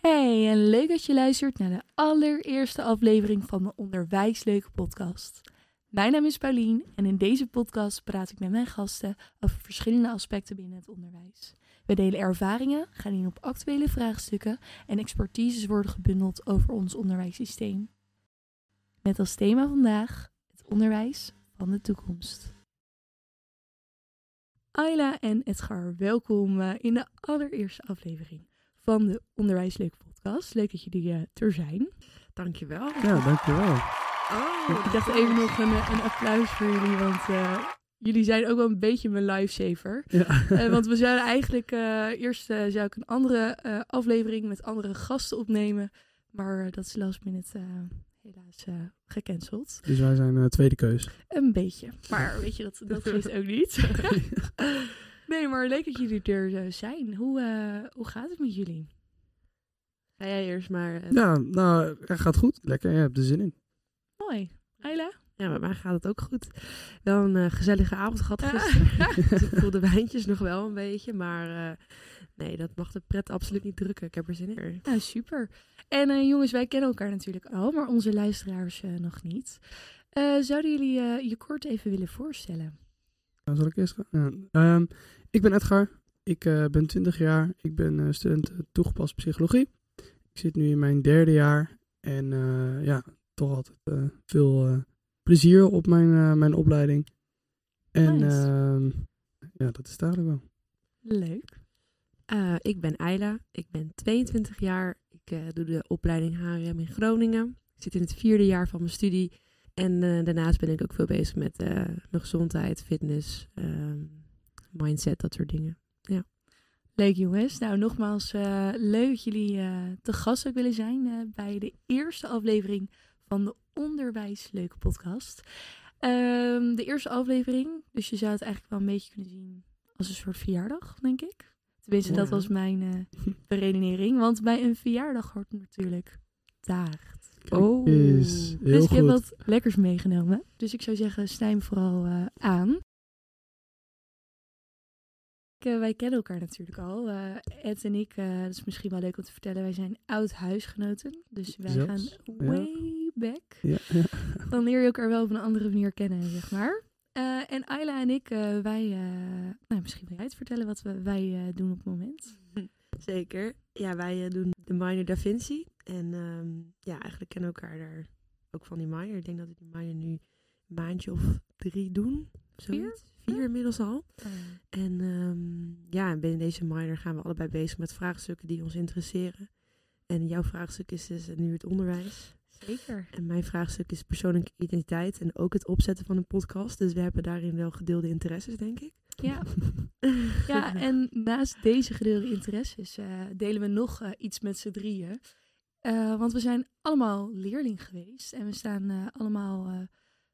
Hey, en leuk dat je luistert naar de allereerste aflevering van de Onderwijsleuke podcast. Mijn naam is Paulien en in deze podcast praat ik met mijn gasten over verschillende aspecten binnen het onderwijs. We delen ervaringen, gaan in op actuele vraagstukken en expertises worden gebundeld over ons onderwijssysteem. Met als thema vandaag het onderwijs van de toekomst. Ayla en Edgar, welkom eh, in de allereerste aflevering van de Onderwijsleuke podcast. Leuk dat jullie uh, er zijn. Dankjewel. Ja, dankjewel. Oh, Ik dacht even nog een, eh, een applaus voor jullie, want uh, jullie zijn ook wel een beetje mijn lifesaver. Ja. Uh, want we zouden eigenlijk, uh, eerst zou ik een andere aflevering met andere gasten opnemen. Maar dat is last minute helaas gecanceld. Dus wij zijn tweede keus. Een beetje. Maar weet je, dat, dat geeft ook niet. nee, maar leuk dat jullie er zijn. Hoe, hoe gaat het met jullie? Ga jij eerst maar. Ja, nou, het gaat goed. Lekker, je hebt er zin in. Mooi. Ayla? Ja, met mij gaat het ook goed. Wel een uh, gezellige avond gehad gisteren. dus ik voel de wijntjes nog wel een beetje. Maar uh, nee, dat mag de pret absoluut niet drukken. Ik heb er zin in. Ja, super. En uh, jongens, wij kennen elkaar natuurlijk al, maar onze luisteraars nog niet. zouden jullie je kort even willen voorstellen? Nou, zal ik eerst gaan? Ja. Um, ik ben Edgar. Ik ben 20 jaar. Ik ben student toegepaste psychologie. Ik zit nu in mijn derde jaar. En ja, toch altijd veel plezier op mijn, mijn opleiding. En nice. ja, dat is eigenlijk wel. Leuk. ik ben Ayla, ik ben 22 jaar. Ik doe de opleiding HRM in Groningen. Ik zit in het vierde jaar van mijn studie. En daarnaast ben ik ook veel bezig met mijn gezondheid, fitness, mindset, dat soort dingen. Ja. Leuk jongens. Nou, nogmaals leuk dat jullie te gast ook willen zijn bij de eerste aflevering van de Onderwijsleuke podcast. Um, de eerste aflevering, dus je zou het eigenlijk wel een beetje kunnen zien als een soort verjaardag, denk ik. Tenminste, ja. dat was mijn beredenering. Want bij een verjaardag hoort natuurlijk taart. Oh, is heel dus ik goed. heb wat lekkers meegenomen. Dus ik zou zeggen, snij vooral aan. Uh, wij kennen elkaar natuurlijk al. Uh, Ed en ik, uh, dat is misschien wel leuk om te vertellen, wij zijn oud huisgenoten. Dus wij Zelfs, gaan way ja. back. Ja, ja. Dan leer je elkaar wel op een andere manier kennen, zeg maar. Uh, en Ayla en ik, wij, nou, misschien wil jij het vertellen wat we, wij doen op het moment. Zeker. Ja, wij doen de minor Da Vinci. En um, ja, eigenlijk kennen we elkaar daar ook van die minor. Ik denk dat we die minor nu een maandje of drie doen. Zoiets. Vier inmiddels al. Oh. En um, ja, binnen deze minor gaan we allebei bezig met vraagstukken die ons interesseren. En jouw vraagstuk is dus nu het onderwijs. Zeker. En mijn vraagstuk is persoonlijke identiteit en ook het opzetten van een podcast. Dus we hebben daarin wel gedeelde interesses, denk ik. Ja, ja en naast deze gedeelde interesses uh, delen we nog uh, iets met z'n drieën. Uh, want we zijn allemaal leerling geweest en we staan allemaal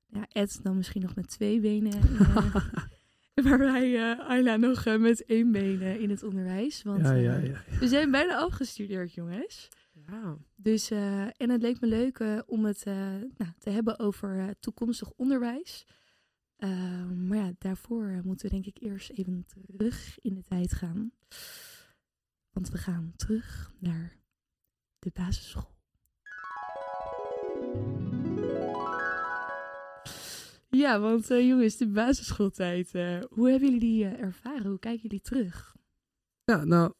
ja, Ed dan misschien nog met twee benen. Uh, waarbij uh, Ayla nog uh, met één been in het onderwijs. Want ja, ja, ja, we zijn bijna afgestudeerd, jongens. Dus, en het leek me leuk om het nou, te hebben over toekomstig onderwijs. maar ja, daarvoor moeten we denk ik eerst even terug in de tijd gaan. Want we gaan terug naar de basisschool. Ja, want uh, jongens, de basisschooltijd. Uh, hoe hebben jullie die uh, ervaren? Hoe kijken jullie terug? Ja, nou,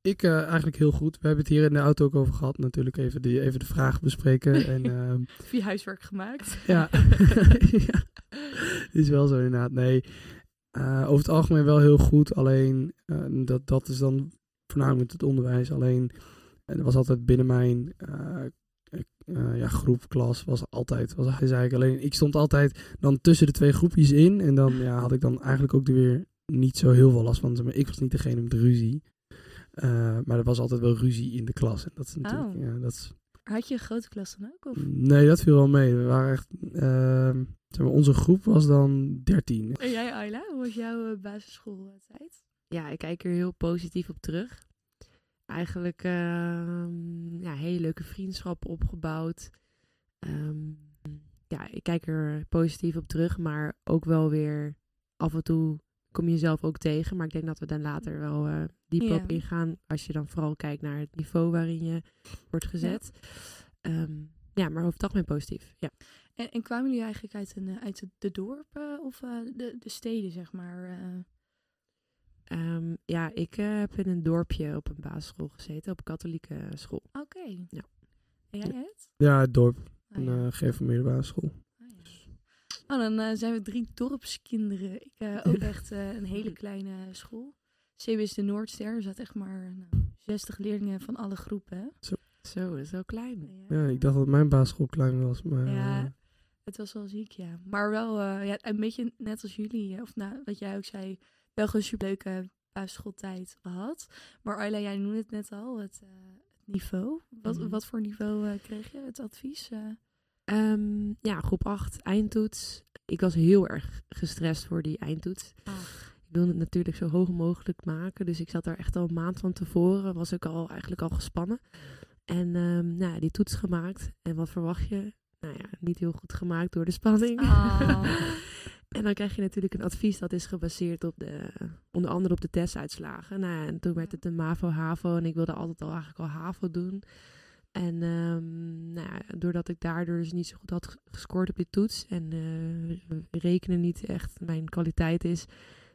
ik eigenlijk heel goed. We hebben het hier in de auto ook over gehad. Natuurlijk even, die, even de vraag bespreken. en, ehm, Via huiswerk gemaakt. ja. ja, is wel zo inderdaad. Nee, over het algemeen wel heel goed. Alleen, dat, dat is dan voornamelijk het onderwijs. Alleen, er was altijd binnen mijn uh, ja, groep, klas, was altijd, was hij ik alleen, ik stond altijd dan tussen de twee groepjes in en dan ja, had ik dan eigenlijk ook er weer niet zo heel veel last van. Maar ik was niet degene met ruzie, uh, maar er was altijd wel ruzie in de klas. En dat is natuurlijk, oh. ja, dat is... Had je een grote klas dan ook? Of? Nee, dat viel wel mee. We waren echt, uh, zeg maar, onze groep was dan 13. En jij Ayla, hoe was jouw uh, basisschooltijd? Ja, ik kijk er heel positief op terug eigenlijk uh, ja, hele leuke vriendschappen opgebouwd. Um, ja, ik kijk er positief op terug, maar ook wel weer af en toe kom je zelf ook tegen. Maar ik denk dat we dan later wel eh dieper op ingaan. Als je dan vooral kijkt naar het niveau waarin je wordt gezet. Ja, ja maar over het algemeen positief. Ja. En, en kwamen jullie eigenlijk uit, een, eh, uit de, de dorpen of eh, de, de steden, zeg maar? eh? Ehm, ja, ik eh, heb in een dorpje op een basisschool gezeten, op een katholieke school. Oké. Ja. En jij het? Ja, het dorp. Ah, Een ja. uh, gereformeerde basisschool. Ah, ja. Oh, dan eh, zijn we drie dorpskinderen. Ik eh, ook echt eh, een hele kleine school. CBS de Noordster. Er zaten echt maar nou, 60 leerlingen van alle groepen. hè. Zo, dat is wel klein. Ja, ik dacht dat mijn basisschool klein was. Maar, Ja, eh, het was wel ziek, ja. Maar wel eh, ja, een beetje net als jullie. eh, Of nou, wat jij ook zei. Wel gewoon een superleuke basisschooltijd gehad. Maar Ayla, jij noemde het net al. Het, eh, het niveau. Wat, Mhm. wat voor niveau eh, kreeg je? Het advies? eh? Ehm, ja, groep 8, eindtoets. Ik was heel erg gestrest voor die eindtoets. Ik wilde het natuurlijk zo hoog mogelijk maken. Dus ik zat daar echt al een maand van tevoren. Was ik al eigenlijk al gespannen. En ehm, nou, ja, die toets gemaakt. En wat verwacht je? Nou ja, niet heel goed gemaakt door de spanning. Ah. en dan krijg je natuurlijk een advies dat is gebaseerd op de, onder andere op de testuitslagen. Nou ja, en toen werd het een MAVO, HAVO. En ik wilde altijd al eigenlijk al HAVO doen. En ehm, nou ja, doordat ik daardoor dus niet zo goed had ge- gescoord op die toets en eh, rekenen niet echt mijn kwaliteit is,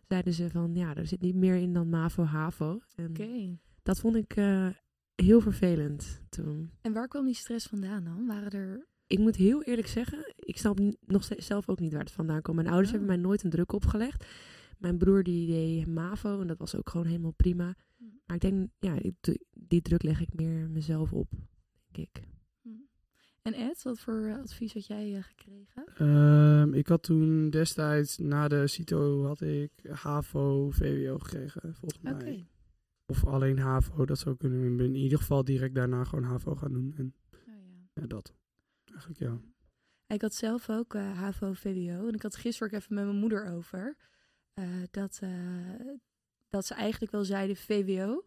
zeiden ze van ja, er zit niet meer in dan MAVO, HAVO. En Oké. dat vond ik eh, heel vervelend toen. En waar kwam die stress vandaan dan? Waren er... Ik moet heel eerlijk zeggen, ik snap nog steeds zelf ook niet waar het vandaan komt. Mijn ouders Oh. hebben mij nooit een druk opgelegd. Mijn broer die deed MAVO en dat was ook gewoon helemaal prima. Maar ik denk, ja, die, die druk leg ik meer mezelf op, denk ik. Hm. En Ed, wat voor eh, advies had jij eh, gekregen? Ehm, ik had toen destijds na de CITO had ik HAVO, VWO gekregen, volgens Oké. mij. Of alleen HAVO, dat zou kunnen. Ik ben in ieder geval direct daarna gewoon HAVO gaan doen. En Oh, ja. ja, dat. Eigenlijk ja. Ik had zelf ook eh, HAVO, VWO. En ik had gisteren ook even met mijn moeder over. eh, dat, eh, dat ze eigenlijk wel zeiden VWO.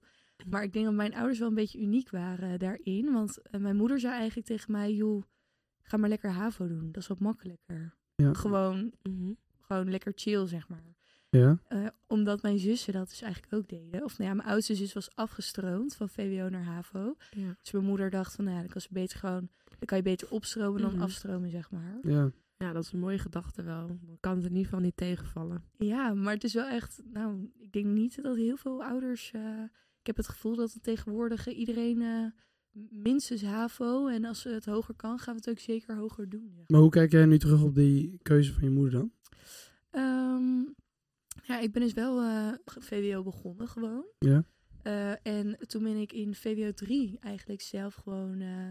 Maar ik denk dat mijn ouders wel een beetje uniek waren daarin. Want eh, mijn moeder zei eigenlijk tegen mij... joh, ga maar lekker HAVO doen. Dat is wat makkelijker. Ja. Gewoon, Mhm. gewoon lekker chill, zeg maar. ja. Eh, omdat mijn zussen dat dus eigenlijk ook deden. Of nou ja, mijn oudste zus was afgestroomd van VWO naar HAVO. Ja. Dus mijn moeder dacht van, nou ja, dan kan, ze beter gewoon, dan kan je beter opstromen dan Mhm. afstromen, zeg maar. Ja. ja, dat is een mooie gedachte wel. Dan kan het in ieder geval niet tegenvallen. Ja, maar het is wel echt, nou, ik denk niet dat heel veel ouders, eh, ik heb het gevoel dat het tegenwoordig iedereen eh, minstens HAVO en als het hoger kan, gaan we het ook zeker hoger doen. zeg Maar hoe kijk jij nu terug op die keuze van je moeder dan? Ehm, ja, ik ben dus wel eh, VWO begonnen gewoon. Ja. Eh, en toen ben ik in VWO 3 eigenlijk zelf gewoon eh,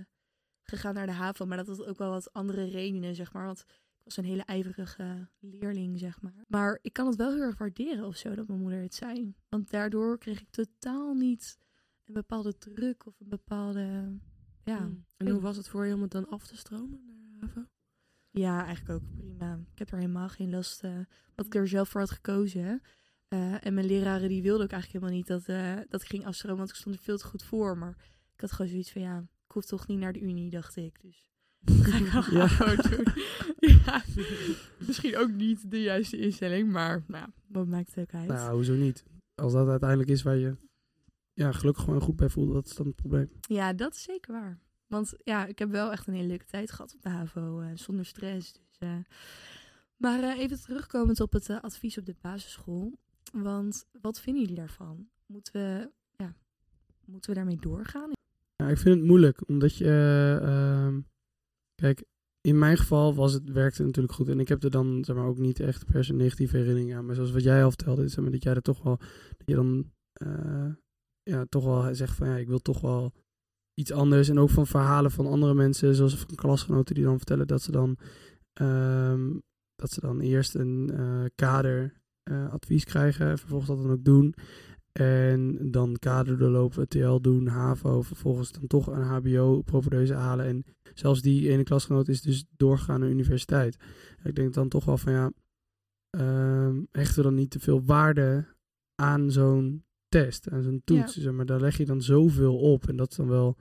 gegaan naar de HAVO. Maar dat had ook wel wat andere redenen, zeg maar. Want ik was een hele ijverige leerling, zeg maar. Maar ik kan het wel heel erg waarderen of zo, dat mijn moeder het zei. Want daardoor kreeg ik totaal niet een bepaalde druk of een bepaalde... Ja, Mm. En hoe was het voor je om het dan af te stromen naar HAVO? Ja, eigenlijk ook prima. Ik heb er helemaal geen last uh, dat ik er zelf voor had gekozen. Uh, en mijn leraren die wilden ook eigenlijk helemaal niet dat, uh, dat ik ging afstromen, want ik stond er veel te goed voor. Maar ik had gewoon zoiets van, ja, ik hoef toch niet naar de unie, dacht ik. Dus dat ga ik wel Ja. gewoon doen. ja, misschien ook niet de juiste instelling, maar nou, wat maakt het ook uit? Nou, hoezo niet? Als dat uiteindelijk is waar je ja, gelukkig gewoon goed bij voelt, dat is dan het probleem. Ja, dat is zeker waar. Want ja, ik heb wel echt een hele leuke tijd gehad op de HAVO, uh, zonder stress. Dus, uh. Maar uh, even terugkomend op het advies op de basisschool. Want wat vinden jullie daarvan? Moeten we, ja, moeten we daarmee doorgaan? Ja, ik vind het moeilijk, omdat je... Uh, kijk, in mijn geval was het, werkte het natuurlijk goed. En ik heb er dan zeg maar, ook niet echt per se negatieve herinneringen aan. Maar zoals wat jij al vertelde, zeg maar, dat jij er toch wel... Dat je dan uh, ja, toch wel zegt van ja, ik wil toch wel iets anders. En ook van verhalen van andere mensen, zoals van klasgenoten die dan vertellen dat ze dan, um, dat ze dan eerst een uh, kader uh, advies krijgen, en vervolgens dat dan ook doen. En dan kader doorlopen, TL doen, HAVO, vervolgens dan toch een HBO propedeuse halen. En zelfs die ene klasgenoot is dus doorgegaan naar universiteit. Ik denk dan toch wel van ja, um, hechten we dan niet te veel waarde aan zo'n test, aan zo'n toets. Ja. Zeg maar daar leg je dan zoveel op. En dat is dan wel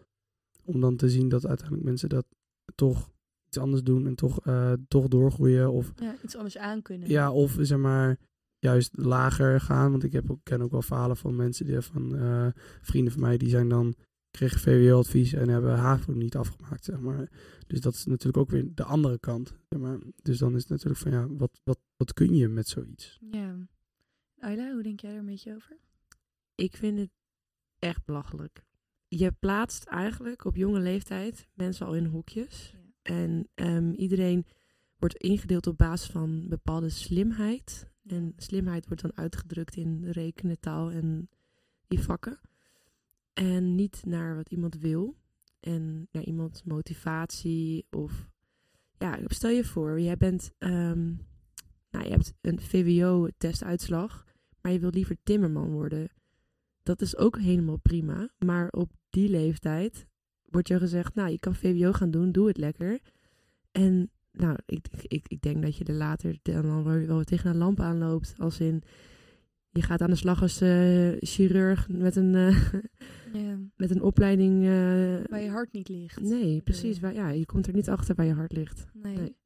om dan te zien dat uiteindelijk mensen dat toch iets anders doen en toch, uh, toch doorgroeien. Of, ja, iets anders aankunnen. Ja, of zeg maar juist lager gaan. Want ik heb ook, ken ook wel verhalen van mensen die van eh, vrienden van mij die zijn dan kregen VWO-advies en hebben HAVO niet afgemaakt, zeg maar. Dus dat is natuurlijk ook weer de andere kant. Zeg maar. Dus dan is het natuurlijk van ja, wat, wat, wat kun je met zoiets? Ja. Ayla, hoe denk jij er een beetje over? Ik vind het echt belachelijk. Je plaatst eigenlijk op jonge leeftijd mensen al in hokjes. En ehm, iedereen wordt ingedeeld op basis van bepaalde slimheid. En slimheid wordt dan uitgedrukt in rekenen, taal en die vakken. En niet naar wat iemand wil. En naar iemands motivatie. Of ja, stel je voor, jij bent. ehm, nou, je hebt een VWO-testuitslag. Maar je wilt liever timmerman worden. Dat is ook helemaal prima. Maar op die leeftijd wordt je gezegd: Nou, je kan VWO gaan doen, doe het lekker. En nou, ik, ik, ik denk dat je er later dan wel wel tegen een lamp aanloopt. Als in, je gaat aan de slag als eh, chirurg met een, eh, met een opleiding. eh, Waar je hart niet ligt. nee, precies. je? Waar, ja, je komt er niet achter waar je hart ligt. Nee. Nee.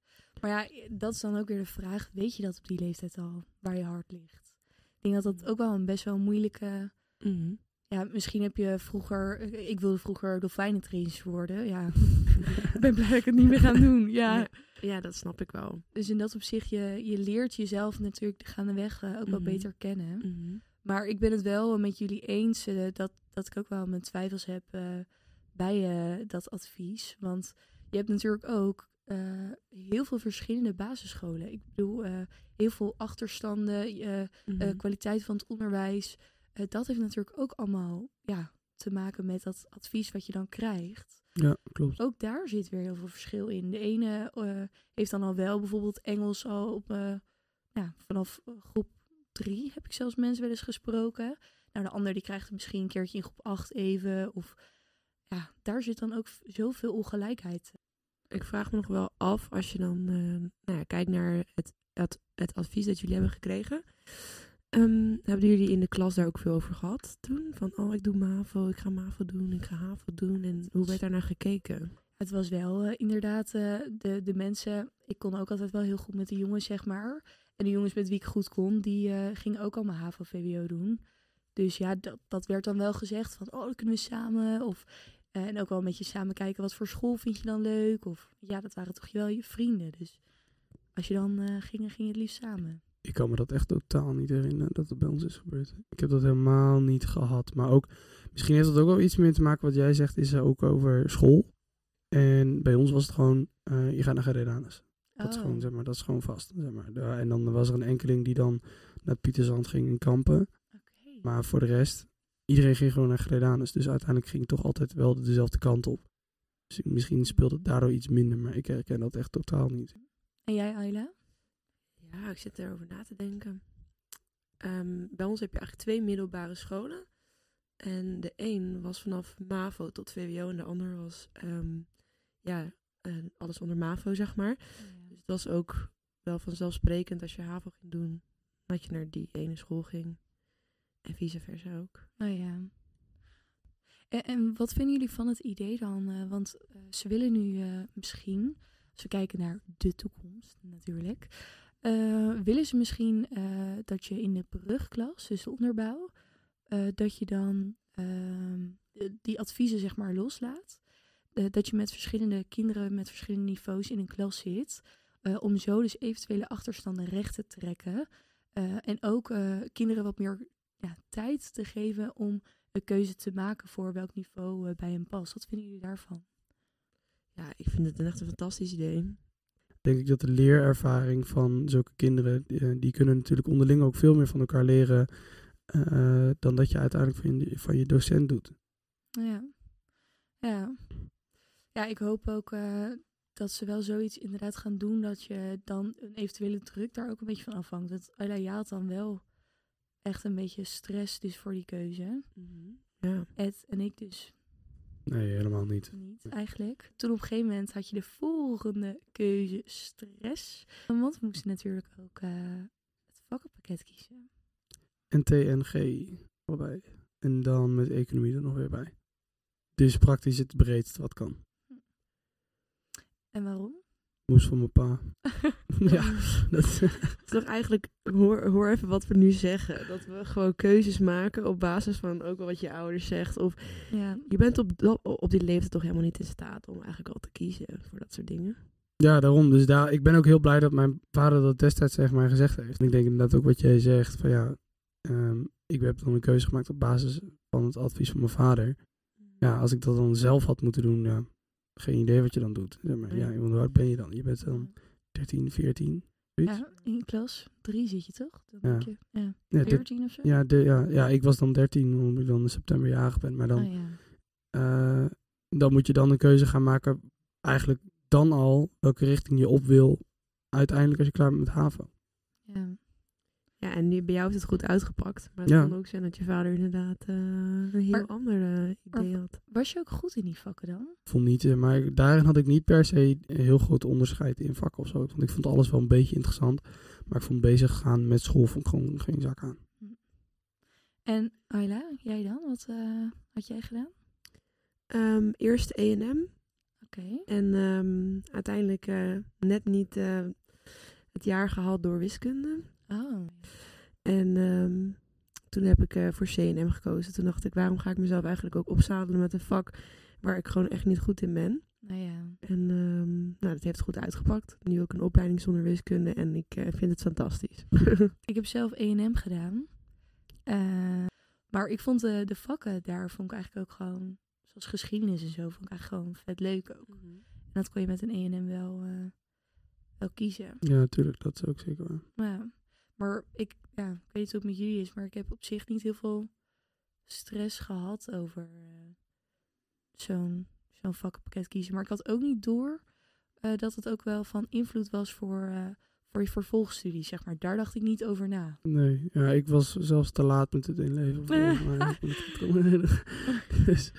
Maar ja, dat is dan ook weer de vraag. Weet je dat op die leeftijd al, waar je hart ligt? Ik denk dat dat ook wel een best wel moeilijke... Mhm. Ja, misschien heb je vroeger... Ik wilde vroeger dolfijnentrainer worden. Ja, ik ben blij dat ik het niet meer gaan doen. Ja. Ja. Ja, dat snap ik wel. Dus in dat opzicht, je, je leert jezelf natuurlijk gaandeweg uh, ook wel Mhm. beter kennen. Mhm. Maar ik ben het wel met jullie eens eh, dat, dat ik ook wel mijn twijfels heb eh, bij eh, dat advies. Want je hebt natuurlijk ook eh, heel veel verschillende basisscholen. Ik bedoel, eh, heel veel achterstanden, eh, eh, Mhm. kwaliteit van het onderwijs. Eh, dat heeft natuurlijk ook allemaal ja, te maken met dat advies wat je dan krijgt. Ja, klopt. Ook daar zit weer heel veel verschil in. De ene eh, heeft dan al wel bijvoorbeeld Engels al op, eh, ja, vanaf groep drie heb ik zelfs mensen wel eens gesproken. Nou, de ander die krijgt het misschien een keertje in groep acht even. Of ja, daar zit dan ook zoveel ongelijkheid. Ik vraag me nog wel af, als je dan eh, nou ja, kijkt naar het, het, het advies dat jullie hebben gekregen. Ehm, hebben jullie in de klas daar ook veel over gehad toen? Van, oh, ik doe MAVO, ik ga MAVO doen, ik ga HAVO doen. En hoe werd daar naar gekeken? Het was wel eh, inderdaad eh, de, de mensen. Ik kon ook altijd wel heel goed met de jongens, zeg maar. En de jongens met wie ik goed kon, die eh, gingen ook allemaal HAVO-VWO doen. Dus ja, dat, dat werd dan wel gezegd van, oh, dan kunnen we samen. Of, en ook wel een beetje samen kijken, wat voor school vind je dan leuk? Of ja, dat waren toch wel je vrienden. Dus als je dan ging, ging je het liefst samen. Ik kan me dat echt totaal niet herinneren dat het bij ons is gebeurd. Ik heb dat helemaal niet gehad. Maar ook, misschien heeft dat ook wel iets meer te maken wat jij zegt, is ook over school. En bij ons was het gewoon, eh, je gaat naar Geredanus. Dat, is Oh. gewoon, zeg maar, dat is gewoon vast. Zeg maar. En dan was er een enkeling die dan naar Pieterzand ging in Kampen. Maar voor de rest, iedereen ging gewoon naar Geredanus. Dus uiteindelijk ging het toch altijd wel dezelfde kant op. Dus misschien speelde het daardoor iets minder, maar ik herken dat echt totaal niet. En jij, Ayla? Ja, ik zit erover na te denken. Ehm, bij ons heb je eigenlijk twee middelbare scholen. En de een was vanaf MAVO tot VWO en de ander was ehm, ja, eh, alles onder MAVO, zeg maar. Dus het was ook wel vanzelfsprekend als je HAVO ging doen, dat je naar die ene school ging. En vice versa ook. Oh ja. En, en wat vinden jullie van het idee dan? Eh, want eh, ze willen nu misschien, als we kijken naar de toekomst natuurlijk, eh, willen ze misschien eh, dat je in de brugklas, dus de onderbouw, eh, dat je dan ehm, eh, die adviezen zeg maar loslaat. Dat je met verschillende kinderen met verschillende niveaus in een klas zit. om zo dus eventuele achterstanden recht te trekken. En ook kinderen wat meer ja, tijd te geven om een keuze te maken voor welk niveau bij hem past. Wat vinden jullie daarvan? Ja, ik vind het een echt een fantastisch idee. Denk ik dat de leerervaring van zulke kinderen, die, eh, die kunnen natuurlijk onderling ook veel meer van elkaar leren eh, dan dat je uiteindelijk van je, van je docent doet. Ja. Ja. Ja, ik hoop ook eh, dat ze wel zoiets inderdaad gaan doen dat je dan een eventuele druk daar ook een beetje van afhangt. Dat je had dan wel echt een beetje stress dus voor die keuze. Ja. Ed en ik dus Nee, helemaal niet. niet eigenlijk. Toen op een gegeven moment had je de volgende keuze stress. Want we moesten natuurlijk ook eh, het vakkenpakket kiezen. En TNG, allebei. En dan met economie er nog weer bij. Dus praktisch het breedst wat kan. En waarom? Moest van mijn pa. ja, dat, Het is toch eigenlijk, hoor, hoor even wat we nu zeggen. Dat we gewoon keuzes maken op basis van ook wel wat je ouders zegt. Of Ja. je bent op, op die leeftijd toch helemaal niet in staat om eigenlijk al te kiezen voor dat soort dingen. ja, daarom. Dus daar, ik ben ook heel blij dat mijn vader dat destijds tegen mij gezegd heeft. En ik denk inderdaad ook wat jij zegt. Van ja, ehm, ik heb dan een keuze gemaakt op basis van het advies van mijn vader. Ja, als ik dat dan zelf had moeten doen, ja, geen idee wat je dan doet. Zeg maar, ja, hoe oud ben je dan? Je bent dan 13, 14, zoiets? Ja, in klas drie zit je toch? Dan Ja. denk je, ja. Ja, der- 14 of zo? ja, de, ja, ja, ik was dan 13, omdat ik dan in september jarig ben. Maar dan, Oh, ja. eh, dan moet je dan een keuze gaan maken, eigenlijk dan al, welke richting je op wil, uiteindelijk als je klaar bent met HAVO. ja. Ja, en nu bij jou is het goed uitgepakt. Maar het Ja. kan ook zijn dat je vader inderdaad eh, een heel Maar- ander eh, idee maar- had. Was je ook goed in die vakken dan? Ik vond niet, eh, maar daarin had ik niet per se een heel groot onderscheid in vakken of zo. Want ik vond alles wel een beetje interessant. Maar ik vond bezig gaan met school vond ik gewoon geen zak aan. En Ayla, jij dan? Wat eh, had jij gedaan? Ehm, eerst E&M Oké. en ehm, uiteindelijk eh, net niet eh, het jaar gehaald door wiskunde. Oh. En ehm, toen heb ik eh, voor C&M gekozen. Toen dacht ik, waarom ga ik mezelf eigenlijk ook opzadelen met een vak waar ik gewoon echt niet goed in ben? Nou ja. En ehm, nou, dat heeft goed uitgepakt. Nu ook een opleiding zonder wiskunde en ik eh, vind het fantastisch. Ik heb zelf E&M gedaan. Eh, maar ik vond de, de vakken daar vond ik eigenlijk ook gewoon... Zoals geschiedenis en zo vond ik eigenlijk gewoon vet leuk ook. En dat kon je met een E&M wel, eh, wel kiezen. Ja, natuurlijk, dat is ook zeker waar. Maar, ja. Maar ik, ja, ik weet niet hoe het met jullie is, maar ik heb op zich niet heel veel stress gehad over eh, zo'n zo'n vakkenpakket kiezen. Maar ik had ook niet door eh, dat het ook wel van invloed was voor, eh, voor je vervolgstudie, zeg maar. Daar dacht ik niet over na. Nee, ja, ik was zelfs te laat met het mij. dus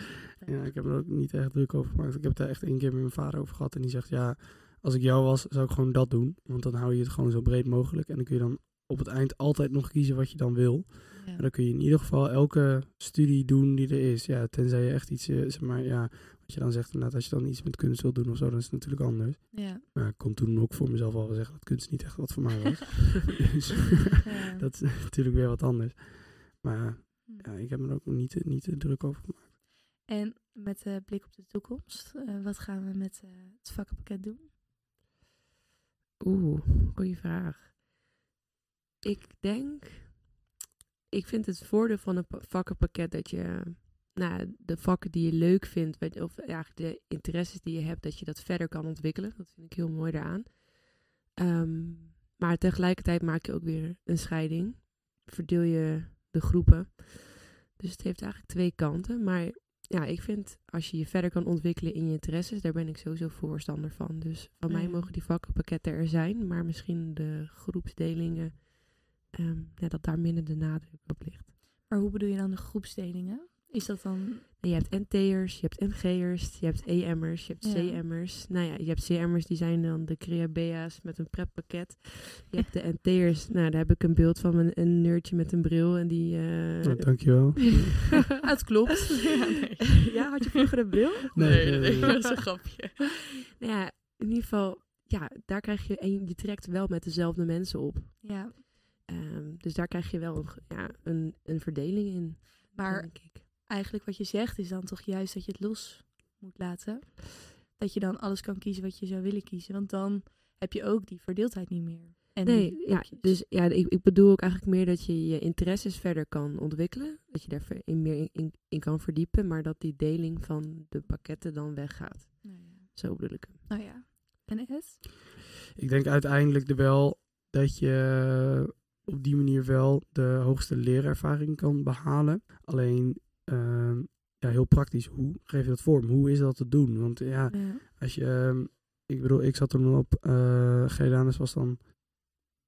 ja, ik heb er ook niet echt druk over gemaakt. Ik heb het daar echt één keer met mijn vader over gehad. En die zegt, ja, als ik jou was, zou ik gewoon dat doen. Want dan hou je het gewoon zo breed mogelijk. En dan kun je dan op het eind altijd nog kiezen wat je dan wil. Ja. En dan kun je in ieder geval elke studie doen die er is. Ja, tenzij je echt iets, eh, zeg maar, ja, wat je dan zegt inderdaad, als je dan iets met kunst wil doen of zo, dan is het natuurlijk anders. Ja. Maar ik kon toen ook voor mezelf al zeggen dat kunst niet echt wat voor mij was. dus Ja. dat is natuurlijk weer wat anders. Maar Hm. ja, ik heb me er ook niet, niet te druk over gemaakt. En met de blik op de toekomst, eh, wat gaan we met eh, het vakkenpakket doen? Oeh, goede vraag. Ik denk, ik vind het voordeel van een pa- vakkenpakket dat je nou, de vakken die je leuk vindt, of eigenlijk de interesses die je hebt, dat je dat verder kan ontwikkelen. Dat vind ik heel mooi daaraan. Ehm, maar tegelijkertijd maak je ook weer een scheiding. Verdeel je de groepen. Dus het heeft eigenlijk twee kanten. Maar ja, ik vind als je je verder kan ontwikkelen in je interesses, daar ben ik sowieso voorstander van. Dus van mij Ja. mogen die vakkenpakketten er zijn, maar misschien de groepsdelingen, ehm, ja, dat daar minder de nadruk op ligt. Maar hoe bedoel je dan de groepsdelingen? Is dat dan... Je hebt NT'ers, je hebt MG'ers, je hebt EM'ers, je hebt Ja. CM'ers. Nou ja, je hebt CM'ers, die zijn dan de Creabea's met een pretpakket. Je hebt de NT'ers, nou daar heb ik een beeld van een, een nerdje met een bril en die... eh, Nou, dankjewel. het klopt. ja, nee. ja, had je vroeger een bril? Nee, nee, nee. dat is een grapje. Nou ja, in ieder geval, ja, daar krijg je, en je trekt wel met dezelfde mensen op. Ja, Ehm, dus daar krijg je wel een, ja, een, een verdeling in, maar denk ik. eigenlijk wat je zegt is dan toch juist dat je het los moet laten. Dat je dan alles kan kiezen wat je zou willen kiezen. Want dan heb je ook die verdeeldheid niet meer. En Nee, ja, dus ja, ik, ik bedoel ook eigenlijk meer dat je je interesses verder kan ontwikkelen. Dat je daar in meer in, in, in kan verdiepen, maar dat die deling van de pakketten dan weggaat. Nou ja. Zo bedoel ik hem. Nou ja. En Ed? Ik denk uiteindelijk er wel dat je op die manier wel de hoogste leerervaring kan behalen. Alleen, ehm, ja, heel praktisch, hoe geef je dat vorm? Hoe is dat te doen? Want ja, Ja. als je, ehm, ik bedoel, ik zat toen op, uh, Gedanus was dan,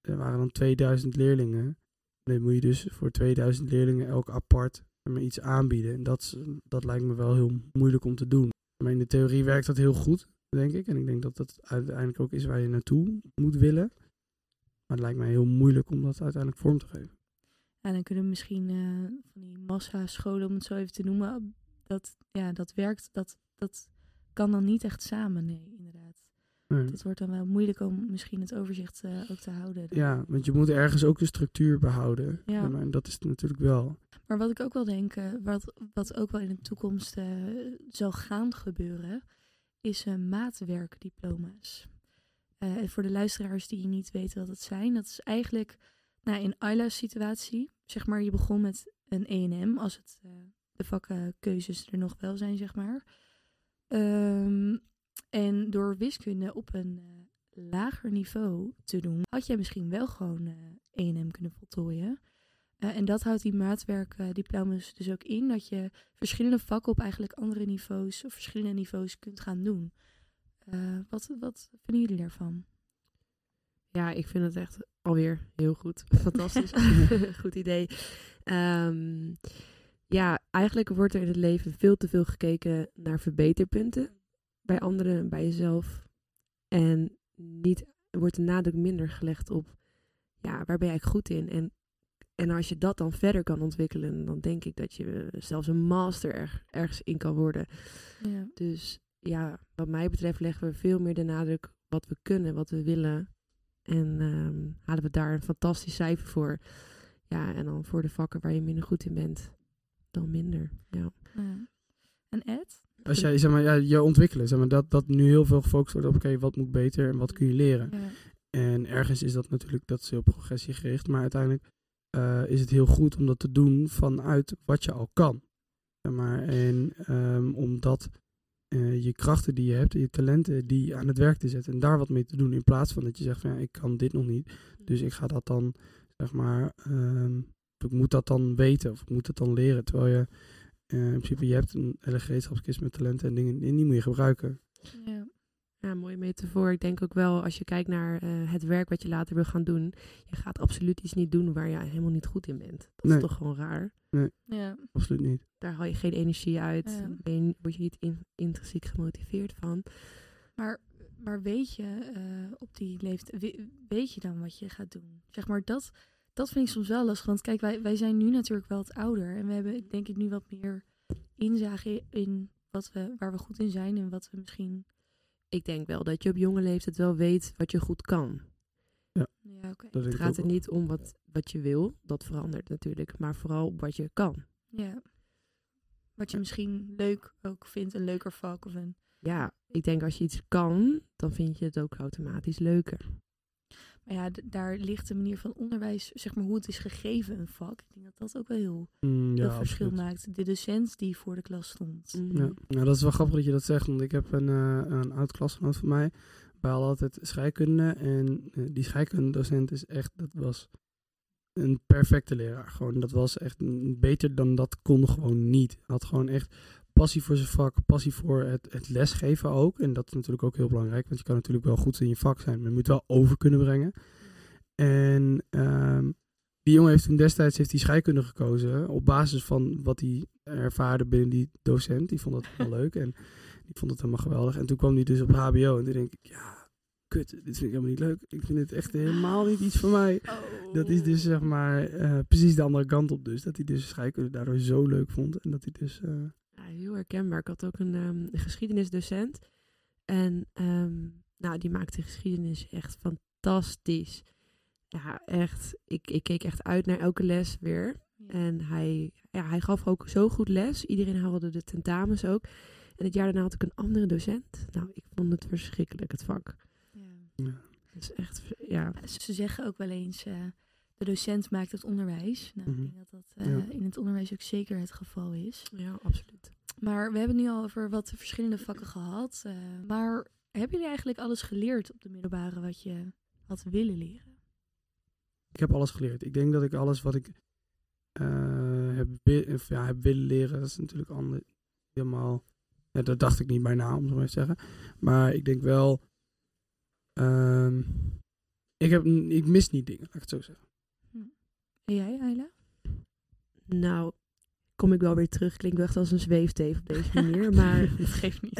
er waren dan 2000 leerlingen. Dan moet je dus voor 2000 leerlingen elk apart iets aanbieden. En dat, dat lijkt me wel heel moeilijk om te doen. Maar in de theorie werkt dat heel goed, denk ik. En ik denk dat dat uiteindelijk ook is waar je naartoe moet willen. Maar het lijkt mij heel moeilijk om dat uiteindelijk vorm te geven. En dan kunnen we misschien eh, van die massa-scholen, om het zo even te noemen, dat, ja, dat werkt, dat, dat kan dan niet echt samen, nee, inderdaad. Nee. Dat wordt dan wel moeilijk om misschien het overzicht eh, ook te houden. Ja, want je moet ergens ook de structuur behouden. Ja. Ja, en dat is het natuurlijk wel. Maar wat ik ook wel denk, eh, wat, wat ook wel in de toekomst zal gaan gebeuren, is maatwerkdiploma's. Eh, voor de luisteraars die niet weten wat het zijn, dat is eigenlijk nou, in Ayla's situatie, zeg maar, je begon met een E&M als het eh, de vakkenkeuzes er nog wel zijn, zeg maar. Ehm, en door wiskunde op een eh, lager niveau te doen, had jij misschien wel gewoon eh E&M kunnen voltooien. En dat houdt die maatwerkdiploma's dus ook in, dat je verschillende vakken op eigenlijk andere niveaus of verschillende niveaus kunt gaan doen. Eh, wat, wat vinden jullie daarvan? Ja, ik vind het echt alweer heel goed. Fantastisch. goed idee. Ehm, ja, eigenlijk wordt er in het leven veel te veel gekeken naar verbeterpunten. Bij anderen en bij jezelf. En niet, er wordt de nadruk minder gelegd op, ja, waar ben jij goed in? En, en als je dat dan verder kan ontwikkelen, dan denk ik dat je zelfs een master er, ergens in kan worden. Ja. Dus ja, wat mij betreft leggen we veel meer de nadruk wat we kunnen, wat we willen. En ehm, halen we daar een fantastisch cijfer voor. Ja, en dan voor de vakken waar je minder goed in bent, dan minder. Ja. Ja. En Ed? Als jij, zeg maar, ja, je ontwikkelen, zeg maar, dat, dat nu heel veel gefocust wordt op, oké, wat moet beter en wat kun je leren? Ja. En ergens is dat natuurlijk, dat is heel progressiegericht, maar uiteindelijk eh, is het heel goed om dat te doen vanuit wat je al kan. Zeg maar, en ehm, omdat eh, je krachten die je hebt, je talenten, die aan het werk te zetten en daar wat mee te doen, in plaats van dat je zegt van, ja, ik kan dit nog niet, dus ik ga dat dan, zeg maar, ehm, ik moet dat dan weten of ik moet dat dan leren, terwijl je eh, in principe, je hebt een hele gereedschapskist met talenten en dingen, en die moet je gebruiken. Ja. Ja, mooie metafoor. Ik denk ook wel, als je kijkt naar eh, het werk wat je later wil gaan doen, je gaat absoluut iets niet doen waar je helemaal niet goed in bent. Dat Nee. is toch gewoon raar. ja. Absoluut niet. Daar haal je geen energie uit. Ja. Ben je, word je niet in, intrinsiek gemotiveerd van. Maar, maar weet je eh, op die leeftijd, we- weet je dan wat je gaat doen? Zeg maar, dat, dat vind ik soms wel lastig. Want kijk, wij, wij zijn nu natuurlijk wel wat ouder. En we hebben denk ik nu wat meer inzage in wat we, waar we goed in zijn. En wat we misschien... Ik denk wel dat je op jonge leeftijd wel weet wat je goed kan. Ja, denk Het gaat er niet om wat, wat je wil, dat verandert natuurlijk, maar vooral wat je kan. Ja. Wat je misschien leuk ook vindt, een leuker vak of een... Ja, ik denk als je iets kan, dan vind je het ook automatisch leuker. Maar ja, d- daar ligt de manier van onderwijs, zeg maar hoe het is gegeven, een vak. Ik denk dat dat ook wel heel Mm, veel ja, verschil absoluut. maakt. De docent die voor de klas stond. Mhm. Ja. Nou, dat is wel grappig dat je dat zegt, want ik heb een, eh, een oud klasgenoot van mij. Wij hadden altijd scheikunde en eh, die scheikundedocent is echt, dat was een perfecte leraar. Gewoon, dat was echt beter dan dat kon gewoon niet. Had gewoon echt passie voor zijn vak, passie voor het, het lesgeven ook. En dat is natuurlijk ook heel belangrijk, want je kan natuurlijk wel goed in je vak zijn, maar je moet wel over kunnen brengen. En ehm, die jongen heeft toen destijds heeft hij scheikunde gekozen op basis van wat hij ervaarde binnen die docent. Die vond dat wel leuk en die vond het helemaal geweldig. En toen kwam hij dus op HBO en toen denk ik, ja, kut, dit vind ik helemaal niet leuk. Ik vind het echt helemaal niet iets voor mij. Dat is dus zeg maar eh, precies de andere kant op dus. Dat hij dus scheikunde daardoor zo leuk vond. En dat hij dus... eh, Ja, heel herkenbaar. Ik had ook een, ehm, geschiedenisdocent. En ehm, nou, die maakte geschiedenis echt fantastisch. Ja, echt. Ik, ik keek echt uit naar elke les weer. En hij, ja, hij gaf ook zo goed les. Iedereen haalde de tentamens ook. En het jaar daarna had ik een andere docent. Nou, ik vond het verschrikkelijk, het vak. Ja. is echt, ja. Ja, Ze zeggen ook wel eens, eh, de docent maakt het onderwijs. Nou, Mhm. ik denk dat dat eh, Ja. in het onderwijs ook zeker het geval is. Ja, absoluut. Maar we hebben het nu al over wat verschillende vakken gehad. eh, maar hebben jullie eigenlijk alles geleerd op de middelbare wat je had willen leren? Ik heb alles geleerd. Ik denk dat ik alles wat ik eh, heb, of, ja, heb willen leren, dat is natuurlijk ander, helemaal... Ja, dat dacht ik niet bijna, om zo maar te zeggen. Maar ik denk wel... ehm, ik, heb, ik mis niet dingen, laat ik het zo zeggen. En jij, Ayla? Nou, kom ik wel weer terug. Klinkt wel echt als een zweefteef op deze manier. Maar dat geeft niet.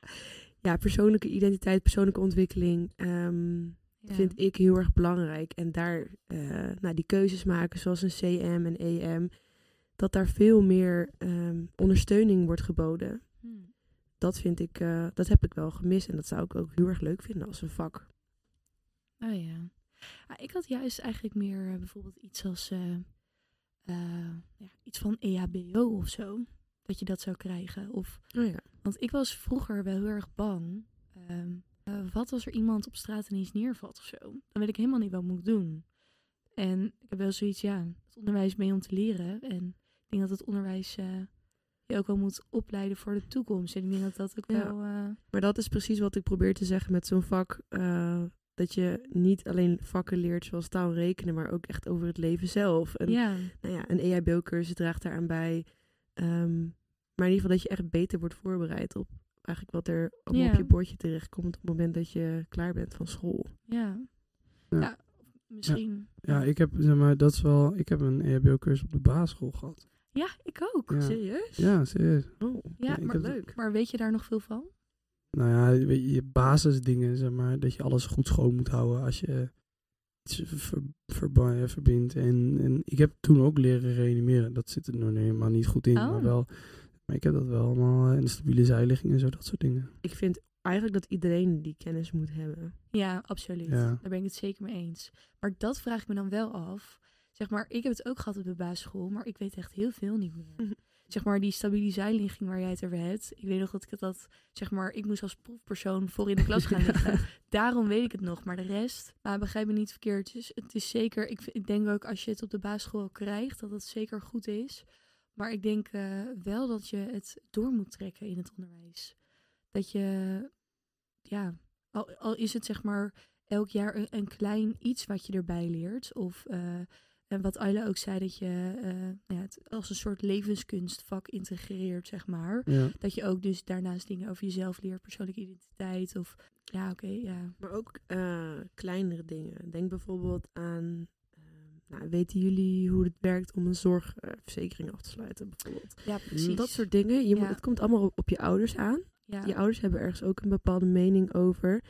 ja, persoonlijke identiteit, persoonlijke ontwikkeling Ja. vind ik heel erg belangrijk. En daar, eh, nou, die keuzes maken zoals een CM en EM, dat daar veel meer ehm, ondersteuning wordt geboden. Hmm. dat vind ik, eh, dat heb ik wel gemist. En dat zou ik ook heel erg leuk vinden als een vak. Oh ja. Ah, ik had juist eigenlijk meer eh, bijvoorbeeld iets als eh, eh, ja, iets van EHBO of zo. Dat je dat zou krijgen. Of, Oh ja. want ik was vroeger wel heel erg bang. ehm, eh, wat als er iemand op straat ineens neervalt of zo? Dan weet ik helemaal niet wat ik moet doen. En ik heb wel zoiets, ja, het onderwijs mee om te leren. En ik denk dat het onderwijs je ook wel moet opleiden voor de toekomst. En ik denk dat dat ook Ja. wel... Maar dat is precies wat ik probeer te zeggen met zo'n vak. Dat je niet alleen vakken leert zoals taal en rekenen, maar ook echt over het leven zelf. En, ja, nou ja, een EHBO-cursus draagt daaraan bij. Ehm, maar in ieder geval dat je echt beter wordt voorbereid op eigenlijk wat er Ja. op je bordje terechtkomt op het moment dat je klaar bent van school. ja. Ja. Ja, misschien. Ja, ik heb, zeg maar, dat is wel, ik heb een EHBO-cursus op de basisschool gehad. Ja, ik ook. Ja. Serieus? Ja, serieus. Oh, Ja, maar, leuk. maar weet je daar nog veel van? Nou ja, je, je basisdingen, zeg maar, dat je alles goed schoon moet houden als je iets ver, verba- verbindt. En, en ik heb toen ook leren reanimeren. Dat zit er nog helemaal niet goed in, Oh. maar wel, maar ik heb dat wel allemaal, en de stabiele zijligging en zo, dat soort dingen. Ik vind eigenlijk dat iedereen die kennis moet hebben. Ja, absoluut. Ja. Daar ben ik het zeker mee eens. Maar dat vraag ik me dan wel af. Zeg maar, ik heb het ook gehad op de basisschool, maar ik weet echt heel veel niet meer. Zeg maar, die stabiele zijligging waar jij het over hebt. Ik weet nog dat ik dat, zeg maar, ik moest als proefpersoon voor in de klas gaan liggen. Daarom weet ik het nog. Maar de rest, maar begrijp me niet verkeerd. Het is, het is zeker, ik, ik denk ook als je het op de basisschool krijgt, dat het zeker goed is. Maar ik denk eh, wel dat je het door moet trekken in het onderwijs. Dat je, ja, al, al is het zeg maar elk jaar een, een klein iets wat je erbij leert. Of eh, en wat Ayla ook zei, dat je eh, nou ja, het als een soort levenskunstvak integreert, zeg maar. Ja. Dat je ook dus daarnaast dingen over jezelf leert, persoonlijke identiteit. Of ja, oké, ja. Maar ook eh, kleinere dingen. Denk bijvoorbeeld aan. eh, nou, weten jullie hoe het werkt om een zorgverzekering af te sluiten? Bijvoorbeeld. Ja, precies. Dat soort dingen. Je moet, Ja. het komt allemaal op, op je ouders aan. ja. Je ouders hebben ergens ook een bepaalde mening over.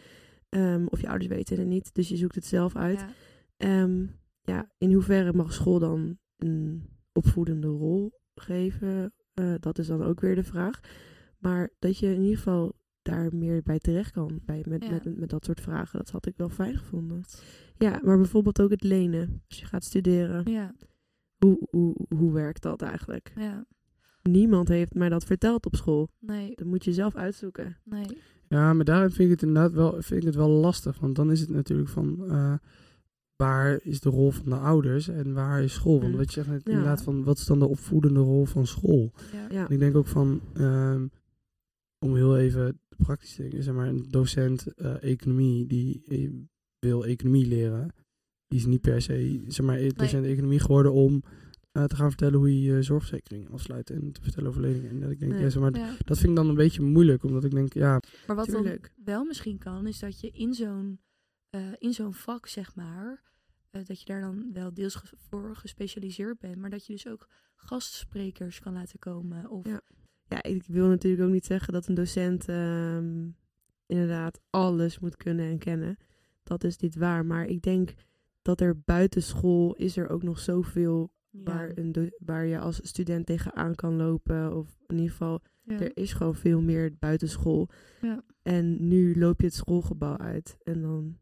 Ehm, of je ouders weten het niet, dus je zoekt het zelf uit. Ja. Ehm, ja, in hoeverre mag school dan een opvoedende rol geven? Eh, dat is dan ook weer de vraag. Maar dat je in ieder geval daar meer bij terecht kan bij, met, Ja. met, met dat soort vragen. Dat had ik wel fijn gevonden. Ja, maar bijvoorbeeld ook het lenen. Als je gaat studeren. Ja, Hoe, hoe, hoe werkt dat eigenlijk? ja. Niemand heeft mij dat verteld op school. Nee, Dat moet je zelf uitzoeken. nee. Ja, maar daarin vind ik het inderdaad wel, vind ik het wel lastig. Want dan is het natuurlijk van eh, waar is de rol van de ouders en waar is school? Want Mm. wat je zegt net Ja. inderdaad van wat is dan de opvoedende rol van school? Ja. Ja. En ik denk ook van, ehm, om heel even praktisch te denken, zeg maar, een docent eh, economie die eh, wil economie leren, die is niet per se, zeg maar, eh, docent economie geworden om eh, te gaan vertellen hoe je je zorgverzekering afsluit en te vertellen over leningen. En dat ik denk, Nee. ja, zeg maar, Ja. dat vind ik dan een beetje moeilijk, omdat ik denk, ja, Maar wat dan wel misschien kan, is dat je in zo'n eh, in zo'n vak, zeg maar, eh, dat je daar dan wel deels voor gespecialiseerd bent, maar dat je dus ook gastsprekers kan laten komen. Of, Ja. Ja, ik wil natuurlijk ook niet zeggen dat een docent ehm, inderdaad alles moet kunnen en kennen. Dat is niet waar. Maar ik denk dat er buiten school is er ook nog zoveel ja. waar, een waar je als student tegenaan kan lopen. Of in ieder geval, Ja. er is gewoon veel meer buiten school. Ja. En nu loop je het schoolgebouw uit en dan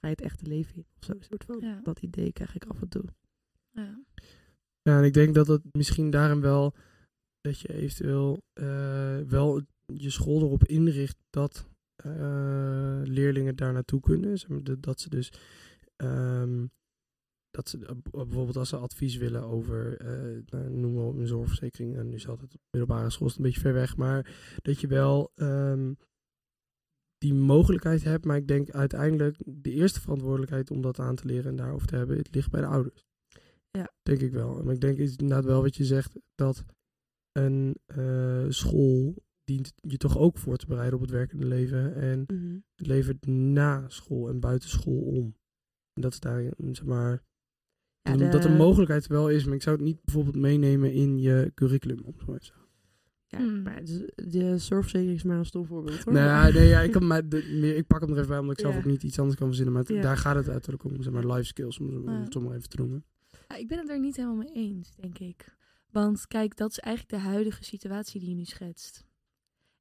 ga je het echte leven in. Of zo, een soort van. Ja. Dat idee krijg ik af en toe. Ja. Ja, en ik denk dat het misschien daarom wel dat je eventueel eh, wel je school erop inricht dat eh, leerlingen daar naartoe kunnen. Zeg maar, dat- dat ze dus ehm, dat ze eh, bijvoorbeeld als ze advies willen over eh nou, noem maar op een zorgverzekering en nu is altijd op middelbare school is het een beetje ver weg, maar dat je wel ehm, die mogelijkheid hebt, maar ik denk uiteindelijk de eerste verantwoordelijkheid om dat aan te leren en daarover te hebben, het ligt bij de ouders. Ja. Denk ik wel. Maar ik denk is inderdaad wel wat je zegt, dat een eh, school dient je toch ook voor te bereiden op het werkende leven en Mhm. het leven na school en buiten school om. En dat is daar, zeg maar, Ja, dat- de- mogelijkheid wel is, maar ik zou het niet bijvoorbeeld meenemen in je curriculum. Om zo. Ja, Hmm. maar de, zorgverzekering is maar een stom voorbeeld hoor. Nee, nee ja, ik, kan maar de, meer, ik pak hem er even bij, omdat ik zelf Ja. ook niet iets anders kan verzinnen. Maar Ja. daar gaat het uiterlijk om, zeg maar, life skills, om, om Ja. het zo maar even te noemen. Ja, ik ben het er niet helemaal mee eens, denk ik. Want kijk, dat is eigenlijk de huidige situatie die je nu schetst.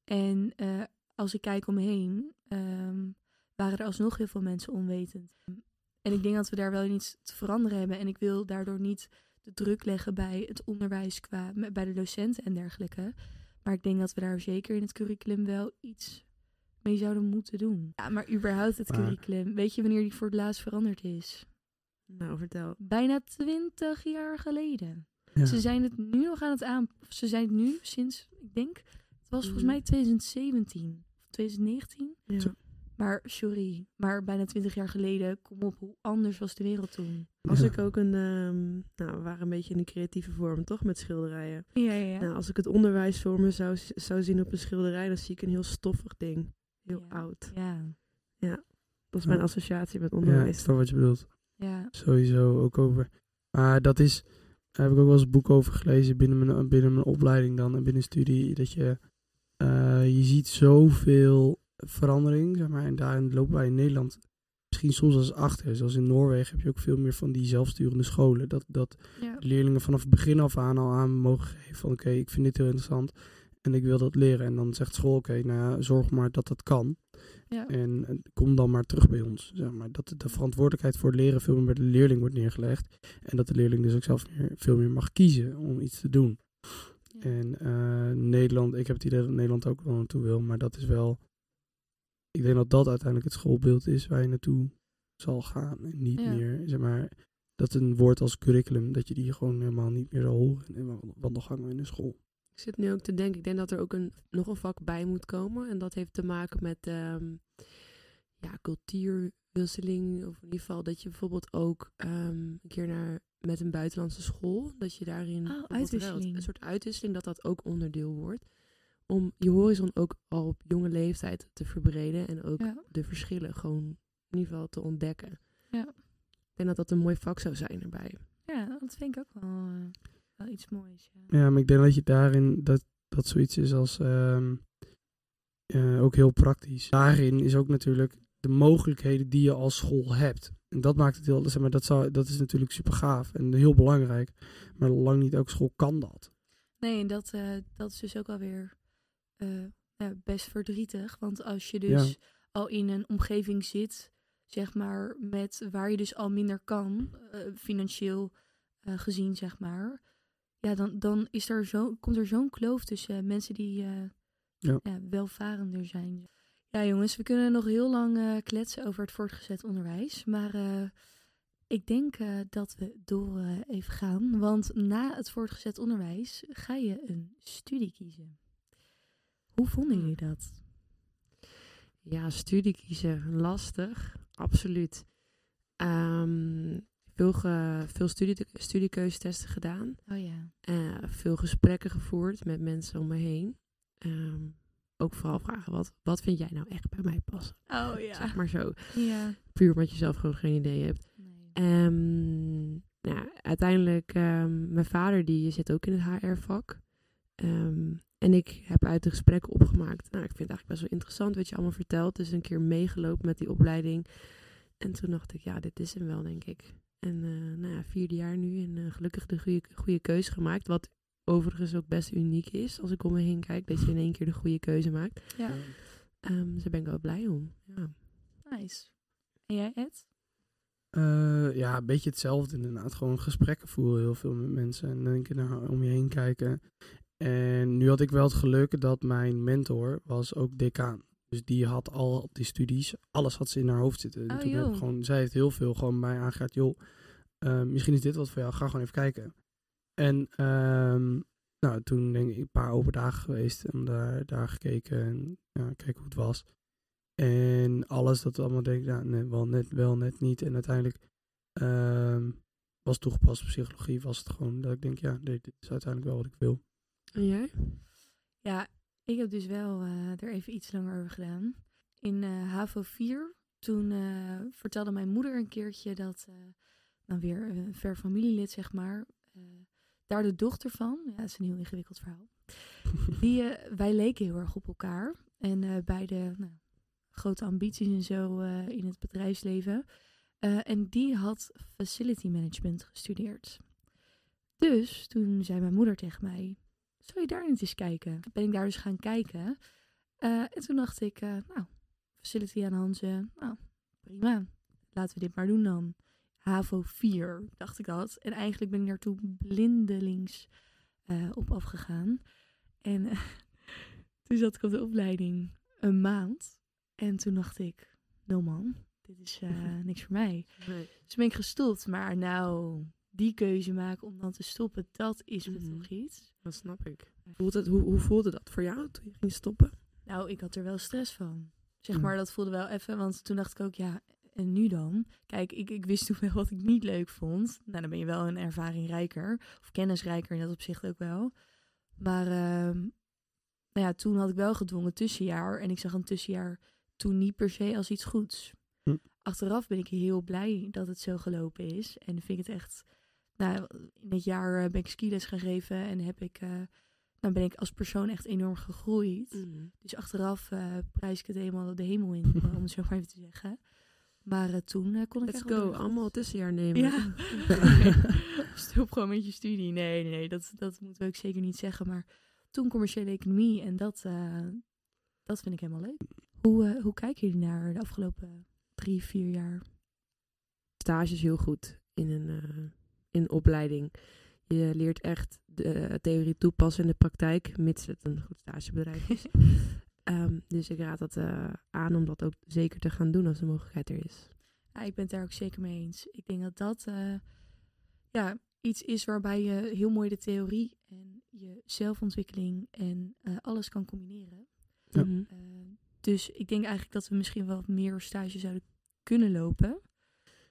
En eh, als ik kijk omheen, ehm, waren er alsnog heel veel mensen onwetend. En ik denk dat we daar wel iets te veranderen hebben. En ik wil daardoor niet de druk leggen bij het onderwijs qua bij de docenten en dergelijke. Maar ik denk dat we daar zeker in het curriculum wel iets mee zouden moeten doen. Ja, maar überhaupt het Maar- curriculum. Weet je wanneer die voor het laatst veranderd is? Nou, vertel. Bijna twintig jaar geleden. Ja. Ze zijn het nu nog aan het aan. Ze zijn het nu sinds, ik denk, het was volgens Mhm. mij 2017 of 2019. Ja. Maar sorry, maar bijna twintig jaar geleden, kom op, hoe anders was de wereld toen? Als Ja. ik ook een, ehm, nou, we waren een beetje in de creatieve vorm, toch, met schilderijen. Ja, ja, ja. Nou, als ik het onderwijs voor me zou, zou zien op een schilderij, dan zie ik een heel stoffig ding. Heel Ja. oud. ja, Dat is mijn Ja. associatie met Ja, ik onderwijs. snap wat je bedoelt. ja. Sowieso ook over. Maar dat is, daar heb ik ook wel eens een boek over gelezen binnen mijn, binnen mijn opleiding dan en binnen studie. Dat je, eh, je ziet zoveel verandering, zeg maar. En daarin lopen wij in Nederland misschien soms als achter. Zoals in Noorwegen heb je ook veel meer van die zelfsturende scholen. Dat, dat ja. leerlingen vanaf het begin af aan al aan mogen geven van oké, ik vind dit heel interessant en ik wil dat leren. En dan zegt school oké, nou ja, zorg maar dat dat kan. ja. En eh, kom dan maar terug bij ons. Zeg maar. Dat de verantwoordelijkheid voor het leren veel meer bij de leerling wordt neergelegd. En dat de leerling dus ook zelf meer, veel meer mag kiezen om iets te doen. En eh, Nederland, ik heb het idee dat Nederland ook wel naartoe wil. Maar dat is wel... Ik denk dat dat uiteindelijk het schoolbeeld is waar je naartoe zal gaan. En niet Ja. meer, zeg maar... Dat een woord als curriculum, dat je die gewoon helemaal niet meer zal horen in de wandelgangen in de school. Ik zit nu ook te denken, ik denk dat er ook een, nog een vak bij moet komen. En dat heeft te maken met ehm, ja, cultuurwisseling. Of in ieder geval dat je bijvoorbeeld ook ehm, een keer naar, met een buitenlandse school, dat je daarin Oh. Een soort uitwisseling, dat dat ook onderdeel wordt. Om je horizon ook al op jonge leeftijd te verbreden. En ook Ja. de verschillen gewoon in ieder geval te ontdekken. Ja. Ik denk dat dat een mooi vak zou zijn erbij. ja, dat vind ik ook wel, eh, wel iets moois. Ja. Ja, maar ik denk dat je daarin, dat, dat zoiets is als ehm, eh, ook heel praktisch. Daarin is ook natuurlijk de mogelijkheden die je als school hebt. En dat maakt het heel, zeg maar, dat, zou, dat is natuurlijk super gaaf en heel belangrijk. Maar lang niet elke school kan dat. Nee, en dat, eh, dat is dus ook alweer eh ja, best verdrietig. Want als je dus Ja. al in een omgeving zit, zeg maar, met waar je dus al minder kan, eh, financieel eh, gezien, zeg maar. Ja, dan, dan is er zo, komt er zo'n kloof tussen mensen die Ja. ja, welvarender zijn. Ja, jongens, we kunnen nog heel lang kletsen over het voortgezet onderwijs. Maar ik denk dat we door even gaan. Want na het voortgezet onderwijs ga je een studie kiezen. Hoe vonden jullie dat? Ja, studie kiezen, lastig, absoluut. Ehm, veel ge, veel studie, studiekeuzetesten gedaan. Oh ja. eh, veel gesprekken gevoerd met mensen om me heen. Ehm, ook vooral vragen, wat, wat vind jij nou echt bij mij passen? Oh Zeg maar zo, Ja. puur omdat je zelf gewoon geen idee hebt. Nee. Ehm, nou, uiteindelijk, mijn vader die zit ook in het HR-vak. En ik heb uit de gesprekken opgemaakt. Nou, ik vind het eigenlijk best wel interessant wat je allemaal vertelt. Dus een keer meegelopen met die opleiding. En toen dacht ik, ja, dit is hem wel, denk ik. En eh nou ja, vierde jaar nu en eh, gelukkig de goede, goede keuze gemaakt. Wat overigens ook best uniek is als ik om me heen kijk. Dat je in één keer de goede keuze maakt. Ja, Ehm, dus daar ben ik wel blij om. Ja. nice. En jij, Ed? Eh, ja, een beetje hetzelfde inderdaad. Gewoon gesprekken voeren heel veel met mensen. En dan een keer naar om je heen kijken. En nu had ik wel het geluk dat mijn mentor was ook decaan. Dus die had al die studies, alles had ze in haar hoofd zitten. En Oh, toen heb ik gewoon, zij heeft heel veel gewoon bij mij aangehaald. Joh, eh, misschien is dit wat voor jou. Ga gewoon even kijken. En ehm, nou, toen denk ik een paar open dagen geweest. En daar, daar gekeken en ja, kijken hoe het was. En alles dat we allemaal denken, ja, nee, wel net, wel net niet. En uiteindelijk ehm, was toegepaste psychologie, was het gewoon dat ik denk, ja, dit is uiteindelijk wel wat ik wil. En jij? Ja, ik heb dus wel eh, er even iets langer over gedaan. In eh HAVO 4, toen eh, vertelde mijn moeder een keertje dat, eh nou weer een ver familielid zeg maar, daar de dochter van, ja, dat is een heel ingewikkeld verhaal, die, wij leken heel erg op elkaar. En beide nou, grote ambities en zo in het bedrijfsleven. En die had facility management gestudeerd. Dus toen zei mijn moeder tegen mij, zou je daar niet eens kijken? Ben ik daar dus gaan kijken. Eh, en toen dacht ik, eh, nou, facility aan Hanze, nou, prima. Laten we dit maar doen dan. HAVO 4, dacht ik dat. En eigenlijk ben ik daartoe blindelings eh, op afgegaan. En eh, toen zat ik op de opleiding een maand. En toen dacht ik, no man, dit is eh, niks voor mij. Nee. Dus ben ik gestopt. Maar nou, die keuze maken om dan te stoppen, dat is me Mhm. toch iets. Dat snap ik. Voelt het, hoe, hoe voelde dat voor jou toen je ging stoppen? Nou, ik had er wel stress van. Zeg maar, dat voelde wel even. Want toen dacht ik ook, ja, en nu dan? Kijk, ik, ik wist toen wel wat ik niet leuk vond. Nou, dan ben je wel een ervaring rijker. Of kennisrijker in dat opzicht ook wel. Maar ehm, nou ja, toen had ik wel gedwongen tussenjaar. En ik zag een tussenjaar toen niet per se als iets goeds. Hm. Achteraf ben ik heel blij dat het zo gelopen is. En vind ik het echt... Nou, in het jaar eh, ben ik skiles gaan geven. En heb ik... eh, nou ben ik als persoon echt enorm gegroeid. Mm. Dus achteraf eh, prijs ik het helemaal de hemel in, om het zo maar even te zeggen. Maar toen kon ik Let's echt go, allemaal tussenjaar nemen. Ja. Stop gewoon met je studie. Nee, nee, nee, dat, dat moeten we ook zeker niet zeggen. Maar toen commerciële economie en dat, dat vind ik helemaal leuk. Hoe, hoe kijken jullie naar de afgelopen drie, vier jaar? Stage is heel goed in een, in opleiding. Je leert echt de eh, theorie toepassen in de praktijk, mits het een goed stagebedrijf is. Ehm, dus ik raad dat eh, aan om dat ook zeker te gaan doen als de mogelijkheid er is. Ja, ik ben het daar ook zeker mee eens. Ik denk dat dat eh, ja, iets is waarbij je heel mooi de theorie en je zelfontwikkeling en alles kan combineren. Ja. Mhm. Eh, dus ik denk eigenlijk dat we misschien wel meer stage zouden kunnen lopen.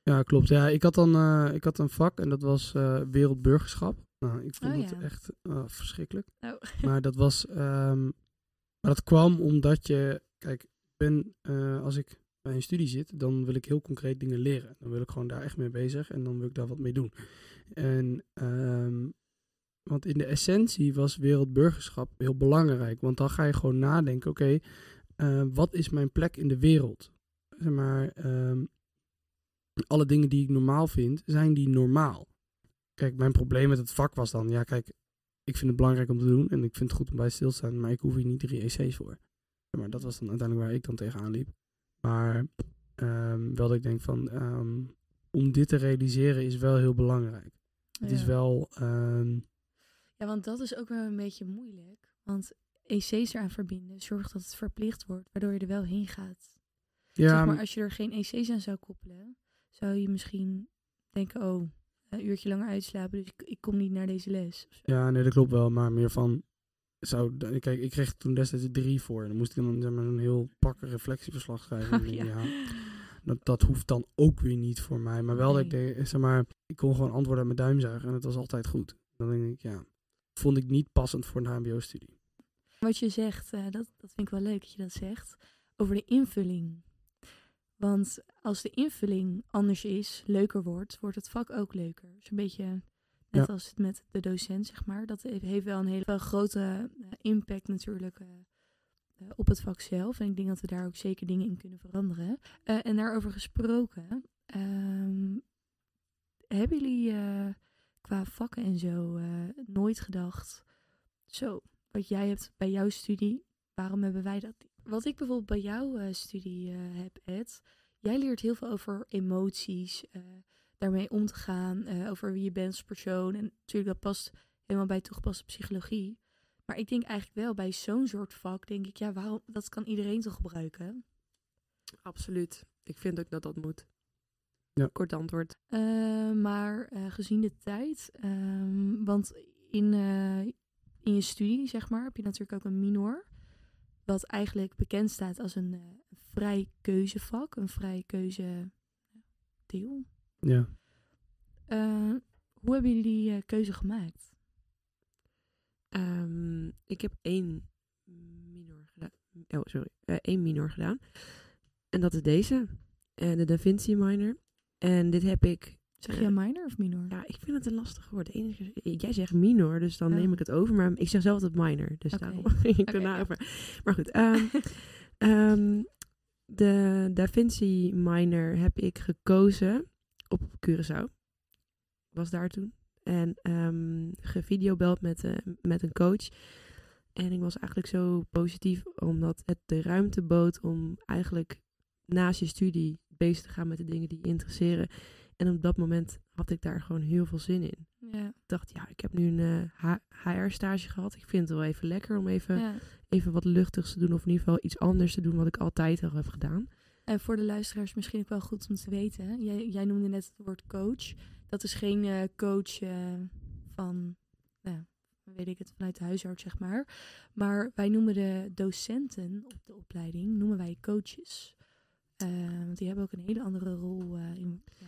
Ja, klopt. Ja, ik had dan eh, ik had een vak en dat was eh, wereldburgerschap. Nou, ik vond Oh, het ja. echt eh, verschrikkelijk. Oh. Maar dat was, ehm, maar dat kwam omdat je, kijk, ik ben, als ik bij een studie zit, dan wil ik heel concreet dingen leren. Dan wil ik gewoon daar echt mee bezig en dan wil ik daar wat mee doen. En, ehm, want in de essentie was wereldburgerschap heel belangrijk, want dan ga je gewoon nadenken, oké, wat is mijn plek in de wereld? Zeg maar, ehm, alle dingen die ik normaal vind, zijn die normaal? Kijk, mijn probleem met het vak was dan, ja kijk, ik vind het belangrijk om te doen en ik vind het goed om bij stil te staan, maar ik hoef hier niet drie EC's voor. Ja, maar dat was dan uiteindelijk waar ik dan tegenaan liep. Maar ehm, wel dat ik denk van, ehm, om dit te realiseren is wel heel belangrijk. Het is wel, ehm, Ja, want dat is ook wel een beetje moeilijk. Want EC's eraan verbinden zorgt dat het verplicht wordt, waardoor je er wel heen gaat. ja, zeg maar, als je er geen EC's aan zou koppelen, zou je misschien denken, oh, een uurtje langer uitslapen, dus ik, ik kom niet naar deze les. ja, nee, dat klopt wel, maar meer van, zou, kijk, ik kreeg toen destijds drie voor en dan moest ik dan zeg maar, een heel pakken reflectieverslag schrijven. En Oh, ja. ja, dat, dat hoeft dan ook weer niet voor mij. Maar wel dat ik Nee. zeg maar, ik kon gewoon antwoorden uit mijn duim zuigen en het was altijd goed. Dan denk ik, ja, vond ik niet passend voor een HBO-studie. Wat je zegt, eh, dat, dat vind ik wel leuk dat je dat zegt, over de invulling. Want als de invulling anders is, leuker wordt, wordt het vak ook leuker. Dus een beetje net Ja. als het met de docent, zeg maar. Dat heeft- wel een hele grote eh, impact natuurlijk eh, eh, op het vak zelf. En ik denk dat we daar ook zeker dingen in kunnen veranderen. En daarover gesproken, ehm, hebben jullie qua vakken en zo nooit gedacht, zo, wat jij hebt bij jouw studie, waarom hebben wij dat niet? Wat ik bijvoorbeeld bij jouw eh, studie eh, heb, Ed, jij leert heel veel over emoties, eh, daarmee om te gaan, eh, over wie je bent als persoon. En natuurlijk, dat past helemaal bij toegepaste psychologie. Maar ik denk eigenlijk wel, bij zo'n soort vak, denk ik, ja, waarom, dat kan iedereen toch gebruiken? Absoluut. Ik vind ook dat dat moet. Ja. Kort antwoord. Eh, maar eh, gezien de tijd, ehm, want in, eh, in je studie, zeg maar, heb je natuurlijk ook een minor. Wat eigenlijk bekend staat als een eh, vrij keuzevak, een vrij keuze deel. Ja. Eh, hoe hebben jullie die eh, keuze gemaakt? Ehm, ik heb één minor gedaan. Oh, sorry. Eh, één minor gedaan. En dat is deze. En de Da Vinci minor. En dit heb ik... Zeg je minor of minor? Ja, ik vind het een lastig woord. Enige, jij zegt minor, dus dan neem ik het over. Maar ik zeg zelf altijd minor. Dus daarom ging ik erna over. Maar goed. ehm, ehm, de Da Vinci minor heb ik gekozen op Curaçao. Was daar toen. En ehm gevideobeld met, eh, met een coach. En ik was eigenlijk zo positief omdat het de ruimte bood om eigenlijk naast je studie bezig te gaan met de dingen die je interesseren. En op dat moment had ik daar gewoon heel veel zin in. Ja, Ik dacht, ja, ik heb nu een eh, HR-stage gehad. Ik vind het wel even lekker om even, ja. even wat luchtigs te doen. Of in ieder geval iets anders te doen wat ik altijd al heb gedaan. En voor de luisteraars misschien ook wel goed om te weten. hè. Jij, jij noemde net het woord coach. Dat is geen eh, coach eh, van, nou, weet ik het, vanuit de huisarts, zeg maar. Maar wij noemen de docenten op de opleiding, noemen wij coaches. Eh, want die hebben ook een hele andere rol eh, in. Ja.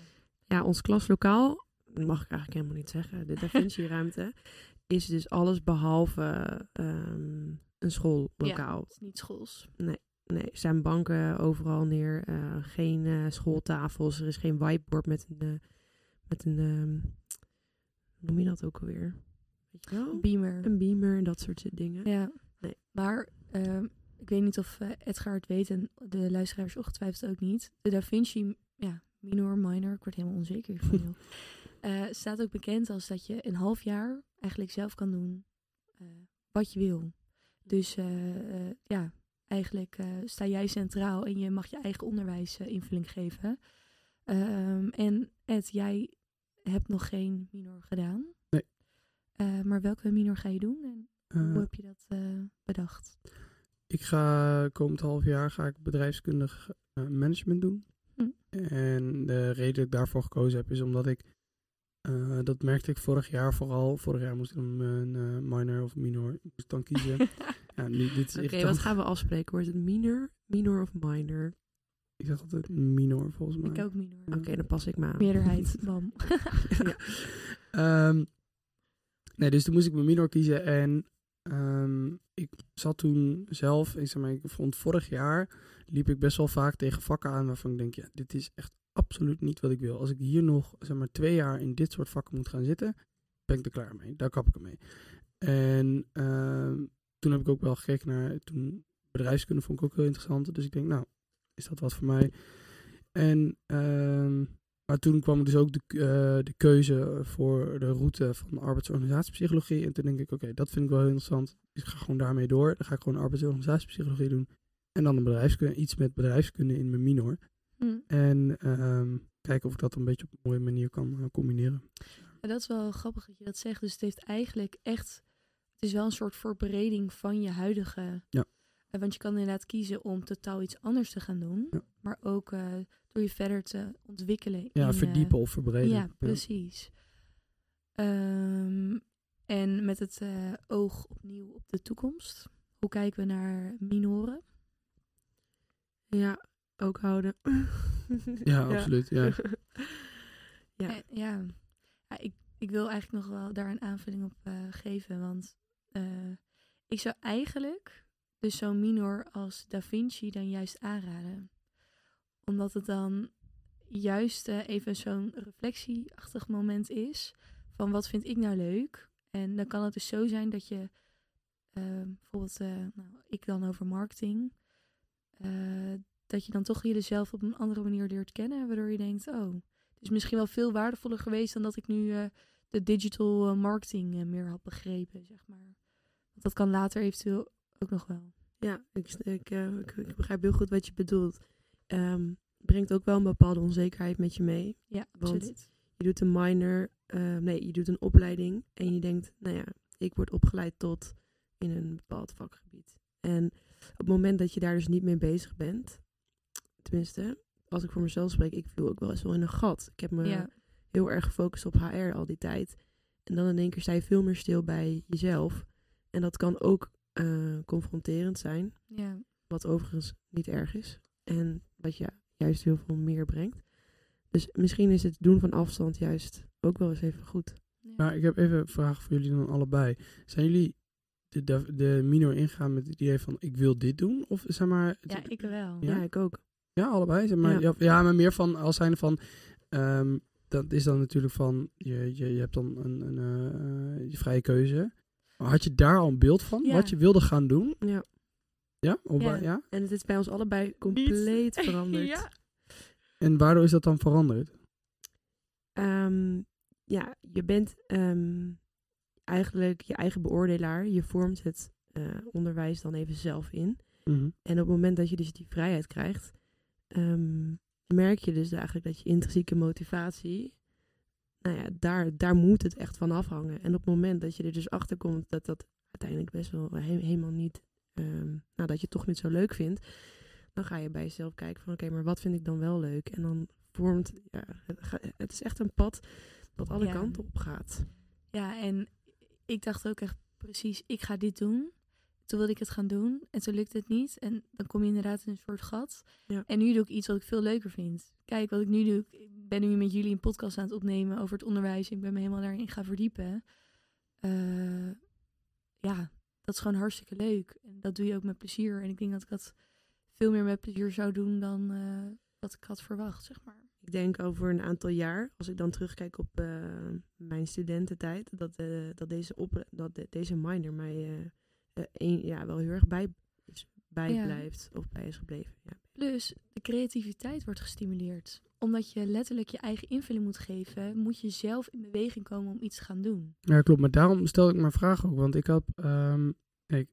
Ja, ons klaslokaal, dat mag ik eigenlijk helemaal niet zeggen. De Da Vinci-ruimte is dus alles behalve ehm, een schoollokaal. Het is niet schools. Nee, er zijn banken overal neer. eh, geen eh, schooltafels. Er is geen whiteboard met een... eh, met een ehm, hoe noem je dat ook alweer? Weet je wel? Beamer. Een beamer en dat soort dingen. Ja. Nee. Maar ehm, ik weet niet of Edgar het weet en de luisteraars ongetwijfeld ook niet. De Da Vinci, ja, minor, minor, ik word helemaal onzeker hiervan. Eh, staat ook bekend als dat je een half jaar eigenlijk zelf kan doen eh, wat je wil. Dus eh, ja, eigenlijk sta jij centraal en je mag je eigen onderwijs invulling geven. Ehm, en Ed, jij hebt nog geen minor gedaan. Nee. Maar welke minor ga je doen en hoe heb je dat bedacht? ik ga komend half jaar ga ik bedrijfskundig management doen. En de reden dat ik daarvoor gekozen heb is omdat ik, eh, dat merkte ik vorig jaar vooral. Vorig jaar moest ik een eh, minor of minor moest dan kiezen. ja, nu, dit is Oké, echt wat gaan we afspreken? Wordt het minor, minor of minor? Ik zeg altijd minor volgens mij. Ik ook minor. Oké, dan pas ik me aan. Meerderheid, bam. Ehm, nee, dus toen moest ik mijn minor kiezen. En ehm, ik zat toen zelf, ik, zeg maar, ik vond vorig jaar liep ik best wel vaak tegen vakken aan waarvan ik denk, ja, dit is echt absoluut niet wat ik wil. Als ik hier nog, zeg maar, twee jaar in dit soort vakken moet gaan zitten, ben ik er klaar mee. Daar kap ik ermee. En ehm, toen heb ik ook wel gekeken naar, toen bedrijfskunde vond ik ook heel interessant. Dus ik denk, nou, is dat wat voor mij? En ehm, maar toen kwam dus ook de, eh, de keuze voor de route van arbeidsorganisatiepsychologie. En toen denk ik, oké, dat vind ik wel heel interessant. Ik ga gewoon daarmee door. Dan ga ik gewoon arbeidsorganisatiepsychologie doen. En dan een bedrijfskunde, iets met bedrijfskunde in mijn minor. Hm. En ehm, kijken of ik dat een beetje op een mooie manier kan eh, combineren. Ja, dat is wel grappig dat je dat zegt. Dus het heeft eigenlijk echt... Het is wel een soort verbreding van je huidige... Ja. Eh, want je kan inderdaad kiezen om totaal iets anders te gaan doen. Ja. Maar ook eh, door je verder te ontwikkelen. Ja, in, verdiepen of verbreden. Ja, precies. Ehm, en met het oog opnieuw op de toekomst. Hoe kijken we naar minoren? Ja, ook houden. Ja, absoluut. Ja. ja. Eh, ja. ja ik, ik wil eigenlijk nog wel daar een aanvulling op eh, geven. Want eh, ik zou eigenlijk dus zo'n minor als Da Vinci dan juist aanraden. Omdat het dan juist eh, even zo'n reflectieachtig moment is. Van wat vind ik nou leuk? En dan kan het dus zo zijn dat je bijvoorbeeld, eh, nou, ik dan over marketing. Eh, dat je dan toch jezelf op een andere manier leert kennen. Waardoor je denkt, oh, het is misschien wel veel waardevoller geweest dan dat ik nu eh, de digital eh, marketing meer had begrepen, zeg maar. Want dat kan later eventueel ook nog wel. Ja, ik, ik, ik, ik begrijp heel goed wat je bedoelt. Ehm, brengt ook wel een bepaalde onzekerheid met je mee. Ja, Want- absoluut. Je doet een minor, eh, nee, je doet een opleiding en je denkt, nou ja, ik word opgeleid tot in een bepaald vakgebied. En op het moment dat je daar dus niet mee bezig bent, tenminste, als ik voor mezelf spreek, ik viel ook wel eens wel in een gat. Ik heb me Ja, heel erg gefocust op HR al die tijd. En dan in één keer sta je veel meer stil bij jezelf. En dat kan ook eh, confronterend zijn, ja, wat overigens niet erg is. En wat je juist heel veel meer brengt. Dus misschien is het doen van afstand juist ook wel eens even goed. ja. Maar ik heb even een vraag voor jullie dan allebei. Zijn jullie de, de, de minor ingegaan met het idee van ik wil dit doen? Of zeg maar... ja, ik wel. Ja? Ja, ik ook. Ja, allebei. Zeg maar, Ja. ja. Ja, maar meer van als zijn van. ehm, dat is dan natuurlijk van. Je, je, je hebt dan een, een eh, je vrije keuze. Maar had je daar al een beeld van? Ja. Wat je wilde gaan doen? Ja. Ja? Of Ja. ja? En het is bij ons allebei compleet veranderd. ja. En waardoor is dat dan veranderd? Ehm, ja, je bent ehm, eigenlijk je eigen beoordelaar. Je vormt het, eh, onderwijs dan even zelf in. Mhm. En op het moment dat je dus die vrijheid krijgt, ehm, merk je dus eigenlijk dat je intrinsieke motivatie, nou ja, daar, daar moet het echt van afhangen. En op het moment dat je er dus achter komt dat dat uiteindelijk best wel he- helemaal niet, ehm, nou dat je het toch niet zo leuk vindt, dan ga je bij jezelf kijken van oké, maar wat vind ik dan wel leuk? En dan vormt, ja, het, is echt een pad dat alle Ja. kanten op gaat. Ja, en ik dacht ook echt precies, ik ga dit doen. Toen wilde ik het gaan doen en toen lukte het niet. En dan kom je inderdaad in een soort gat. Ja. En nu doe ik iets wat ik veel leuker vind. Kijk, wat ik nu doe, ik ben nu met jullie een podcast aan het opnemen over het onderwijs. Ik ben me helemaal daarin gaan verdiepen. Eh, ja, dat is gewoon hartstikke leuk. En dat doe je ook met plezier. En ik denk dat ik dat veel meer met plezier zou doen dan eh, wat ik had verwacht, zeg maar. Ik denk over een aantal jaar, als ik dan terugkijk op eh, mijn studententijd, dat, eh, dat, deze, op, dat de- deze minor mij eh, een, ja, wel heel erg bij, is- bijblijft of bij is gebleven. Ja. Plus, de creativiteit wordt gestimuleerd. Omdat je letterlijk je eigen invulling moet geven, moet je zelf in beweging komen om iets te gaan doen. Ja, klopt. Maar daarom stel ik mijn vraag ook. Want ik had, ehm, ik,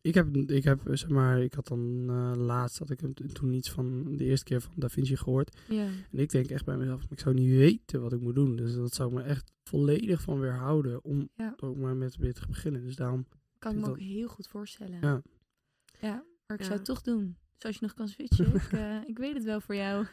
ik heb, ik heb, zeg maar, ik had dan eh, laatst, had ik toen iets van de eerste keer van Da Vinci gehoord. Ja, En ik denk echt bij mezelf, ik zou niet weten wat ik moet doen. Dus dat zou me echt volledig van weerhouden om Ja. ook maar met weer te beginnen. Dus daarom, kan ik me Dat- ook heel goed voorstellen. ja. Ja, maar ik Ja. zou het toch doen. Dus als je nog kan switchen, ik, eh, ik weet het wel voor jou.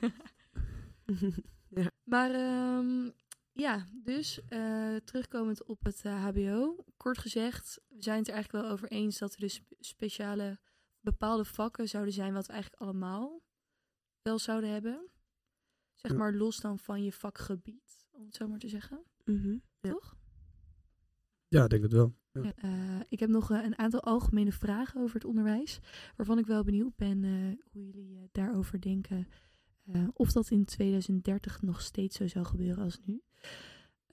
ja. Maar ehm, ja, dus eh, terugkomend op het eh, HBO. Kort gezegd, we zijn het er eigenlijk wel over eens dat er dus spe- speciale bepaalde vakken zouden zijn wat we eigenlijk allemaal wel zouden hebben. Zeg maar los dan van je vakgebied, om het zo maar te zeggen. Mhm, ja. Toch? ja, ik denk het wel. Ja. Eh, ik heb nog eh, een aantal algemene vragen over het onderwijs, waarvan ik wel benieuwd ben eh, hoe jullie eh, daarover denken. Eh, of dat in 2030 nog steeds zo zou gebeuren als nu.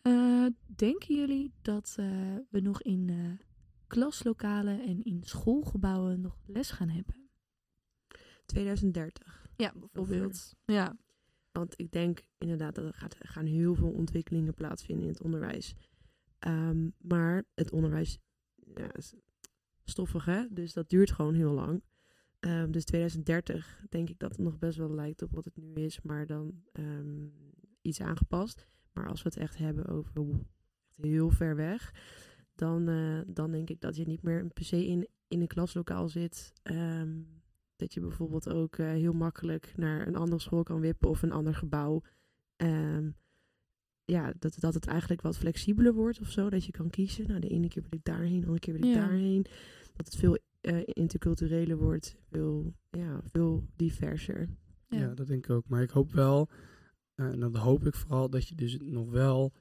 Eh, denken jullie dat eh, we nog in klaslokalen en in schoolgebouwen nog les gaan hebben? 2030. Ja, bijvoorbeeld. Ja, Want ik denk inderdaad dat er gaat, gaan heel veel ontwikkelingen plaatsvinden in het onderwijs. Ehm, maar het onderwijs ja, is stoffig, hè? Dus dat duurt gewoon heel lang. Ehm, dus 2030 denk ik dat het nog best wel lijkt op wat het nu is, maar dan ehm, iets aangepast. Maar als we het echt hebben over echt heel ver weg, dan, eh, dan denk ik dat je niet meer per se in, in een klaslokaal zit. Ehm, dat je bijvoorbeeld ook eh, heel makkelijk naar een andere school kan wippen of een ander gebouw. Ja, dat, dat het eigenlijk wat flexibeler wordt of zo. Dat je kan kiezen. Nou, de ene keer wil ik daarheen, de andere keer wil ik Ja. daarheen. Dat het veel eh, intercultureler wordt. Veel, ja, veel diverser. ja. Ja. dat denk ik ook. Maar ik hoop wel, eh, en dat hoop ik vooral, dat je dus nog wel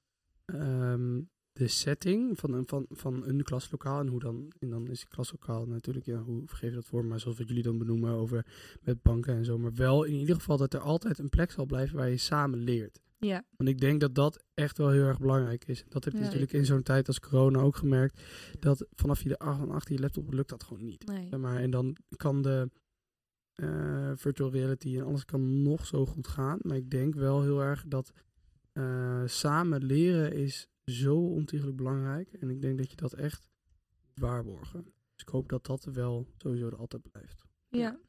ehm, de setting van een, van, van een klaslokaal en hoe dan, en dan is het klaslokaal natuurlijk, ja, hoe vergeef je dat voor, maar zoals wat jullie dan benoemen over met banken en zo, maar wel in ieder geval dat er altijd een plek zal blijven waar je samen leert. Ja. Want ik denk dat dat echt wel heel erg belangrijk is. Dat heb je Ja. natuurlijk in zo'n tijd als corona ook gemerkt, dat vanaf je de ach- achter je laptop lukt dat gewoon niet. nee. Maar, en dan kan de eh, virtual reality en alles kan nog zo goed gaan. Maar ik denk wel heel erg dat eh, samen leren is zo ontiegelijk belangrijk. En ik denk dat je dat echt moet waarborgen. Dus ik hoop dat dat wel sowieso er altijd blijft. ja.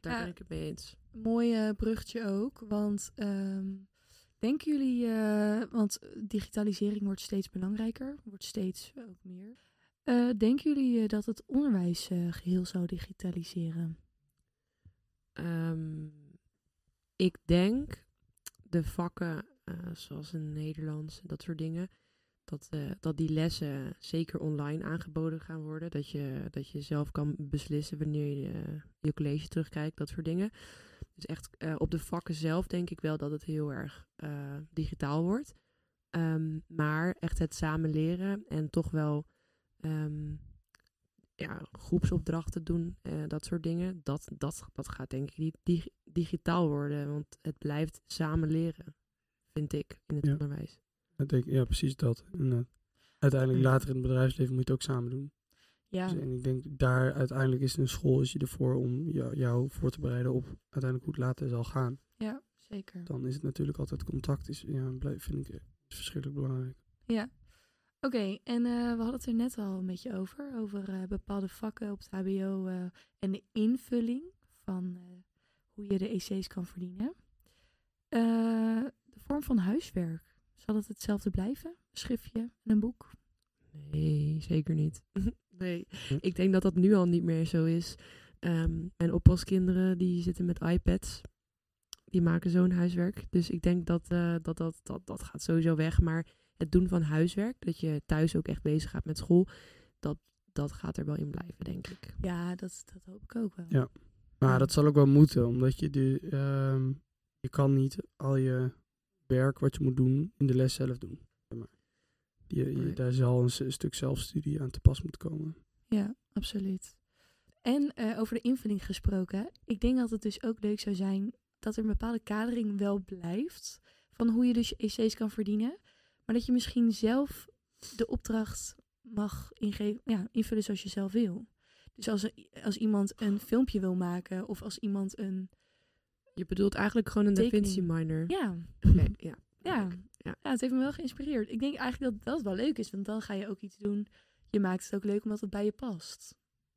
Daar ben ik het mee eens. Mooi eh, bruggetje ook, want ehm, denken jullie, eh, want digitalisering wordt steeds belangrijker, wordt steeds ook meer. Eh, denken jullie eh, dat het onderwijs eh, geheel zou digitaliseren? Ehm, ik denk de vakken eh, zoals in Nederlands, dat soort dingen, dat, eh, dat die lessen zeker online aangeboden gaan worden. Dat je, dat je zelf kan beslissen wanneer je eh, je college terugkijkt, dat soort dingen. Dus echt eh, op de vakken zelf denk ik wel dat het heel erg eh, digitaal wordt. Ehm, maar echt het samen leren en toch wel ehm, ja, groepsopdrachten doen, eh, dat soort dingen. Dat, dat, dat gaat denk ik niet dig- digitaal worden, want het blijft samen leren, vind ik, in het Ja. onderwijs. Ik denk, ja, precies dat. En, uiteindelijk later in het bedrijfsleven moet je het ook samen doen. Ja, Dus, en ik denk daar uiteindelijk is een school is je ervoor om jou, jou voor te bereiden op uiteindelijk hoe het later zal gaan. ja zeker. Dan is het natuurlijk altijd contact. Is, ja, blijf, vind ik eh, is verschrikkelijk belangrijk. Ja. Oké, en eh, we hadden het er net al een beetje over. Over eh, bepaalde vakken op het HBO eh, en de invulling van eh, hoe je de EC's kan verdienen. Eh, de vorm van huiswerk. Zal het hetzelfde blijven? Een schriftje en een boek? Nee, zeker niet. nee, Hm. ik denk dat dat nu al niet meer zo is. Ehm, mijn oppaskinderen die zitten met iPads. Die maken zo'n huiswerk. Dus ik denk dat, eh, dat, dat, dat dat gaat sowieso weg. Maar het doen van huiswerk, dat je thuis ook echt bezig gaat met school, dat, dat gaat er wel in blijven, denk ik. Ja, dat, dat hoop ik ook wel. Ja. Maar Ja. dat zal ook wel moeten, omdat je, de, ehm, je kan niet al je werk wat je moet doen in de les zelf doen. Je. Daar zal een, s- stuk zelfstudie aan te pas moeten komen. Ja, absoluut. En eh, over de invulling gesproken, ik denk dat het dus ook leuk zou zijn dat er een bepaalde kadering wel blijft van hoe je dus je EC's kan verdienen, maar dat je misschien zelf de opdracht mag ingeven, ja, invullen zoals je zelf wil. Dus als, er- als iemand een filmpje wil maken of als iemand een, Je bedoelt eigenlijk gewoon een Da. Vinci minor. ja, ja. ja, Ja. ja, het heeft me wel geïnspireerd. Ik denk eigenlijk dat dat wel leuk is, want dan ga je ook iets doen. Je maakt het ook leuk omdat het bij je past.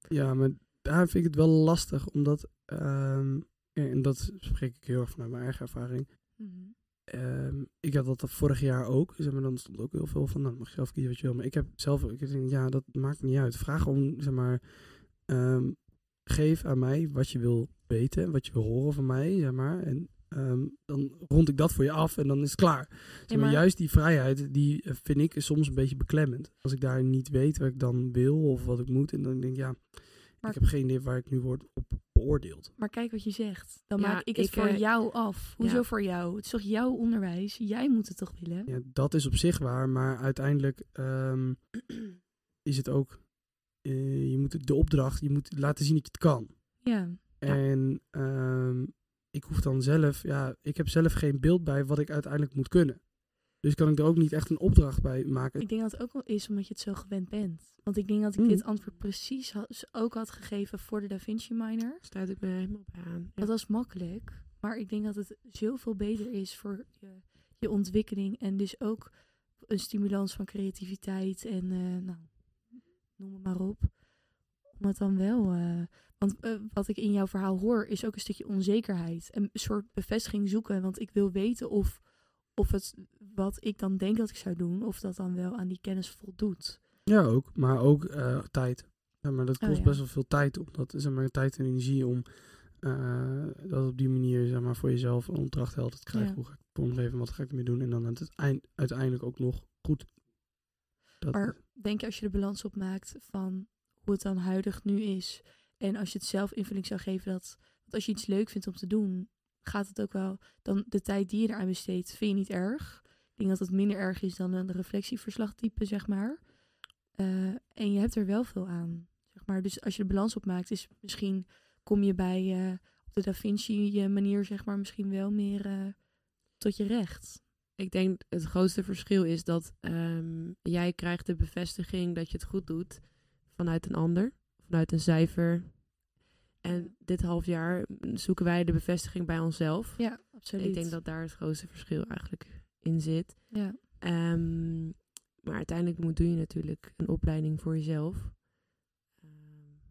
Ja, maar daar vind ik het wel lastig, omdat, ehm, en dat spreek ik heel erg vanuit mijn eigen ervaring. Mhm. Ehm, ik had dat dat vorig jaar ook. Zeg maar, dan stond ook heel veel van, nou, dan mag je zelf kiezen wat je wil. Maar ik heb zelf, ik denk, ja, dat maakt niet uit. Vraag om, zeg maar, ehm, geef aan mij wat je wil weten, wat je wil horen van mij, zeg maar. En ehm, dan rond ik dat voor je af en dan is het klaar. Zeg maar, maar- Juist die vrijheid, die eh, vind ik soms een beetje beklemmend. Als ik daar niet weet wat ik dan wil of wat ik moet. En dan denk ik, ja, Maar- ik heb geen idee waar ik nu word op beoordeeld. Maar kijk wat je zegt. Dan Ja, maak ik het ik, voor eh, jou af. Hoezo ja. voor jou? Het is toch jouw onderwijs? Jij moet het toch willen? Ja, dat is op zich waar, maar uiteindelijk ehm, is het ook, eh, je moet het- de opdracht, je moet laten zien dat je het kan. Ja. Ja. En ehm, ik hoef dan zelf, ja, ik heb zelf geen beeld bij wat ik uiteindelijk moet kunnen. Dus kan ik er ook niet echt een opdracht bij maken. Ik denk dat het ook wel is omdat je het zo gewend bent. Want ik denk dat ik Mm. dit antwoord precies had, ook had gegeven voor de Da Vinci Minor. Sluit ik me helemaal bij aan. Ja. Dat was makkelijk. Maar ik denk dat het zoveel beter is voor je, je ontwikkeling. En dus ook een stimulans van creativiteit. En eh, nou, noem het maar op. Om het dan wel... eh, want eh, wat ik in jouw verhaal hoor is ook een stukje onzekerheid. En een soort bevestiging zoeken. Want ik wil weten of, of het wat ik dan denk dat ik zou doen... of dat dan wel aan die kennis voldoet. Ja, ook. Maar ook eh, tijd. Ja, maar dat Oh, kost ja. best wel veel tijd. Om dat, zeg maar, tijd en energie om eh, dat op die manier zeg maar, voor jezelf een opdracht helder te krijgen. Ja. Hoe ga ik het vormgeven? Wat ga ik ermee doen? En dan aan het eind, uiteindelijk ook nog goed. Dat, Maar denk je als je de balans opmaakt van hoe het dan huidig nu is. En als je het zelf invulling zou geven dat. Als je iets leuk vindt om te doen, gaat het ook wel. Dan de tijd die je eraan besteedt, vind je niet erg. Ik denk dat het minder erg is dan een reflectieverslagtype, zeg maar. Eh, en je hebt er wel veel aan. Zeg maar. Dus als je de balans opmaakt, is misschien kom je bij eh, op de Da Vinci eh, manier, zeg maar, misschien wel meer tot je recht. Ik denk het grootste verschil is dat ehm, jij krijgt de bevestiging dat je het goed doet vanuit een ander, vanuit een cijfer. En dit half jaar zoeken wij de bevestiging bij onszelf. Ja, absoluut. Ik denk dat daar het grootste verschil eigenlijk in zit. Ja. Ehm, maar uiteindelijk moet, doe je natuurlijk een opleiding voor jezelf. Ehm,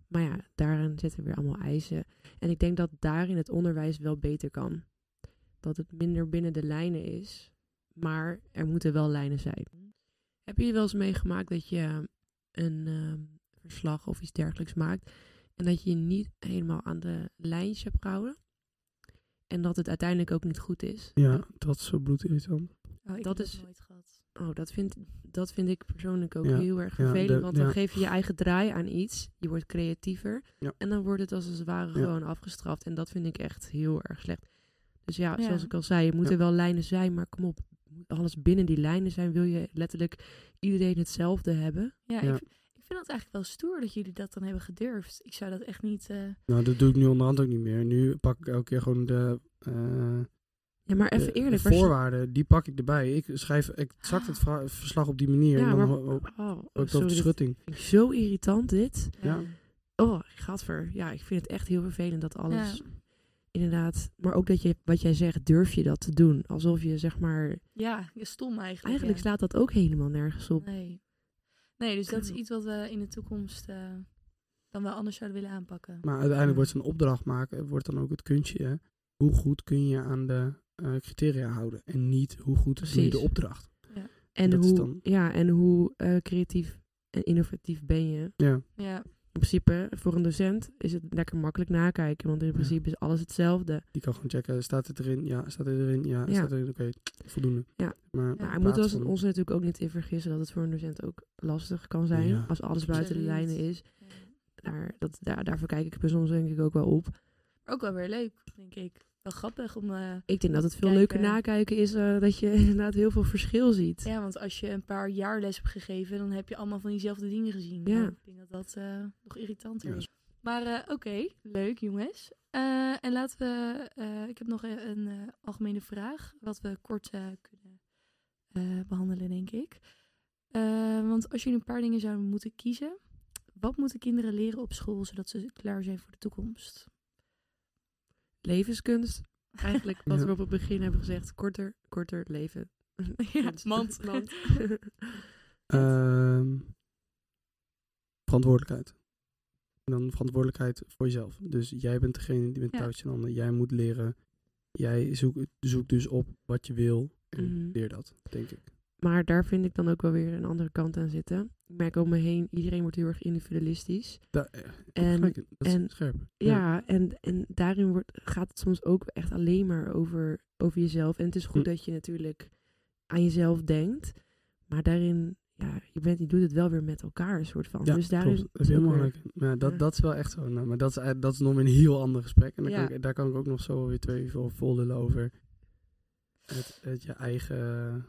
maar ja, daarin zitten weer allemaal eisen. En ik denk dat daarin het onderwijs wel beter kan. Dat het minder binnen de lijnen is. Maar er moeten wel lijnen zijn. Heb je wel eens meegemaakt dat je een ehm, verslag of iets dergelijks maakt. En dat je je niet helemaal aan de lijntjes hebt gehouden? En dat het uiteindelijk ook niet goed is. ja, dat is zo bloedirritant. Oh, ik Dat heb is- dat nooit gehad. Oh, dat vind, dat vind ik persoonlijk ook Ja, heel erg ja, vervelend. de- want dan ja. geef je je eigen draai aan iets. Je wordt creatiever. Ja. En dan wordt het als het ware Ja. gewoon afgestraft. En dat vind ik echt heel erg slecht. Dus ja, Ja. zoals ik al zei, er moeten Ja. wel lijnen zijn. Maar kom op, moet alles binnen die lijnen zijn. Wil je letterlijk iedereen hetzelfde hebben? Ja, Ja. Ik, ik vind het eigenlijk wel stoer dat jullie dat dan hebben gedurfd. Ik zou dat echt niet... eh, Nou, dat doe ik nu onderhand ook niet meer. Nu pak ik elke keer gewoon de, eh, Ja, maar even de, eerlijk. de voorwaarden, die pak ik erbij. Ik schrijf exact het vra- verslag op die manier. Ja, en dan maar... ho- ho- Oh, ook op sorry, de schutting. vind ik zo irritant dit. Ja. Oh, gadver. Ja, ik vind het echt heel vervelend dat alles... Ja. Inderdaad. Maar ook dat je, wat jij zegt, durf je dat te doen. Alsof je, zeg maar... Ja, je stom eigenlijk. Eigenlijk ja. slaat dat ook helemaal nergens op. Nee. Nee, dus dat is iets wat we in de toekomst eh, dan wel anders zouden willen aanpakken. Maar uiteindelijk wordt zo'n opdracht maken, wordt dan ook het kunstje. hè. Hoe goed kun je aan de eh, criteria houden? En niet hoe goed doe je de Precies. opdracht. En Dat is hoe, dan- ja, en hoe eh, creatief en innovatief ben je? Ja, Ja, In principe, voor een docent is het lekker makkelijk nakijken, want in principe is alles hetzelfde. die kan gewoon checken. Staat het erin? Ja. Staat het erin? Ja. Ja. Staat het erin? Oké, voldoende. Ja. Maar Ja, in hij plaats moet ons, natuurlijk ook niet in vergissen dat het voor een docent ook lastig kan zijn Ja. als alles buiten de lijnen is. Daar, dat, daar, daarvoor kijk ik er soms denk ik ook wel op. ook wel weer leuk, denk ik. Wel grappig om... eh, Ik denk dat het veel Kijken. leuker nakijken is eh, dat je inderdaad heel veel verschil ziet. ja, want als je een paar jaar les hebt gegeven, dan heb je allemaal van diezelfde dingen gezien. Ja. Nou, ik denk dat dat eh, nog irritanter Ja. is. Maar eh, oké, leuk jongens. Eh, en laten we... eh, ik heb nog een, een eh, algemene vraag, wat we kort eh, kunnen eh, behandelen, denk ik. Eh, want als jullie een paar dingen zouden moeten kiezen, wat moeten kinderen leren op school zodat ze klaar zijn voor de toekomst? Levenskunst, eigenlijk wat Ja. we op het begin hebben gezegd, korter, korter leven. ja, mand. Mand. Ehm, verantwoordelijkheid. En dan verantwoordelijkheid voor jezelf. Dus jij bent degene die met Ja. touwtje in handen. Jij moet leren. Jij zoekt zoek dus op wat je wil. En Mhm. leer dat, denk ik. Maar daar vind ik dan ook wel weer een andere kant aan zitten. Ik merk om me heen, iedereen wordt heel erg individualistisch. Da- eh, En- dat is en- scherp. Ja, en, en daarin wordt, gaat het soms ook echt alleen maar over, over jezelf. En het is goed Hm. dat je natuurlijk aan jezelf denkt. Maar daarin, ja, je, bent, je doet het wel weer met elkaar, een soort van. Ja, dus daarin klopt. Dat is gelijk. Maar ja, dat, Ja. dat is wel echt zo. Nou, maar dat is, eh, dat is nog een heel ander gesprek. En daar, Ja. kan ik, daar kan ik ook nog zo weer twee vol over het, het je eigen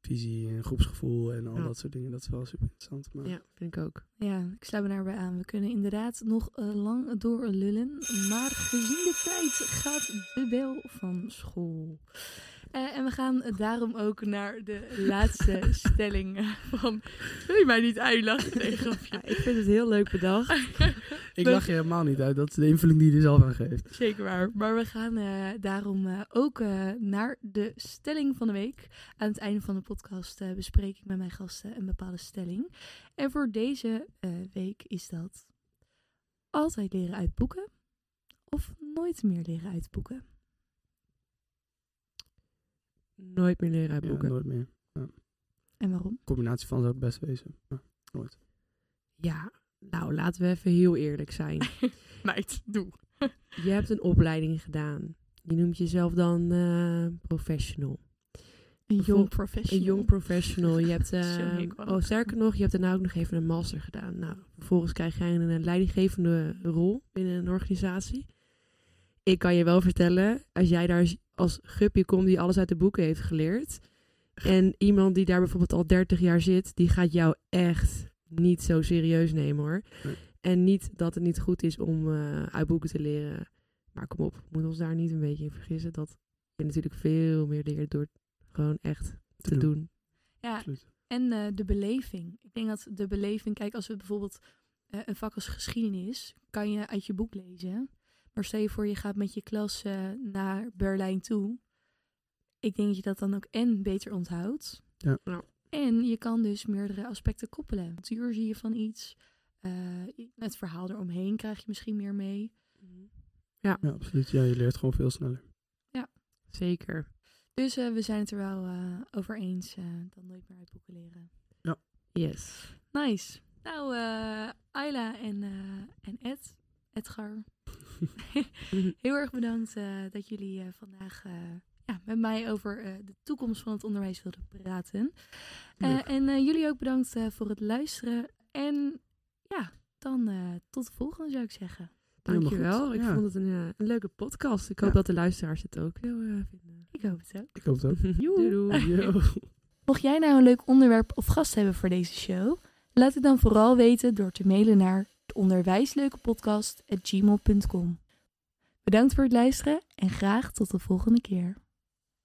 visie en groepsgevoel en al Ja. dat soort dingen. Dat is wel super interessant. Maar Ja, vind ik ook. Ja, ik sluit me daarbij aan. We kunnen inderdaad nog eh, lang door lullen. Maar gezien de tijd gaat de bel van school. Eh, en we gaan daarom ook naar de laatste stelling eh, van... Wil je mij niet uitlachen? Nee, grapje. Ja, ik vind het heel leuk bedacht. ik lach je helemaal niet uit. Dat is de invulling die je er zelf aan geeft. Zeker waar. Maar we gaan eh, daarom eh, ook eh, naar de stelling van de week. Aan het einde van de podcast eh, bespreek ik met mijn gasten een bepaalde stelling. En voor deze eh, week is dat altijd leren uit boeken of nooit meer leren uit boeken. Nooit meer leren uit Ja, boeken. nooit meer. En waarom? combinatie van zou het best wezen. Ja, nooit. Ja, nou laten we even heel eerlijk zijn. Meid, doe. Je hebt een opleiding gedaan. Je noemt jezelf dan eh, professional. Een jong professional. Een jong professional. Je hebt, eh, oh, sterker nog, je hebt daarna ook nog even een master gedaan. Nou, vervolgens krijg jij een, leidinggevende rol binnen een organisatie. Ik kan je wel vertellen, als jij daar als- guppy komt die alles uit de boeken heeft geleerd. En iemand die daar bijvoorbeeld al 30 jaar zit, die gaat jou echt niet zo serieus nemen hoor. Nee. En niet dat het niet goed is om eh, uit boeken te leren. Maar kom op, we moeten ons daar niet een beetje in vergissen. Dat je natuurlijk veel meer leert door gewoon echt te, doen. Ja, Absoluut. En eh, de beleving. Ik denk dat de beleving, kijk, als we bijvoorbeeld eh, een vak als geschiedenis, kan je uit je boek lezen. Maar stel je voor, je gaat met je klas eh, naar Berlijn toe. Ik denk dat je dat dan ook en beter onthoudt. Ja. Ja. En je kan dus meerdere aspecten koppelen. Natuur zie je van iets. eh, het verhaal eromheen krijg je misschien meer mee. Ja, absoluut. Ja, je leert gewoon veel sneller. Zeker. Dus eh, we zijn het er wel eh, over eens eh, dan nooit meer uit boeken leren. Yes. Nice. Nou, eh Ayla en, eh, en Ed, Edgar, heel erg bedankt eh, dat jullie eh, vandaag eh, ja, met mij over eh, de toekomst van het onderwijs wilden praten. Eh, en eh, jullie ook bedankt eh, voor het luisteren. En ja, dan eh, tot de volgende zou ik zeggen. Dankjewel. Ik Ja. vond het een, een leuke podcast. Ik hoop Ja. dat de luisteraars het ook heel vinden. Ik hoop het ook. Ik hoop het ook. Doei doei. Yo. Mocht jij nou een leuk onderwerp of gast hebben voor deze show, laat het dan vooral weten door te mailen naar de onderwijsleukepodcast@gmail.com. Bedankt voor het luisteren en graag tot de volgende keer.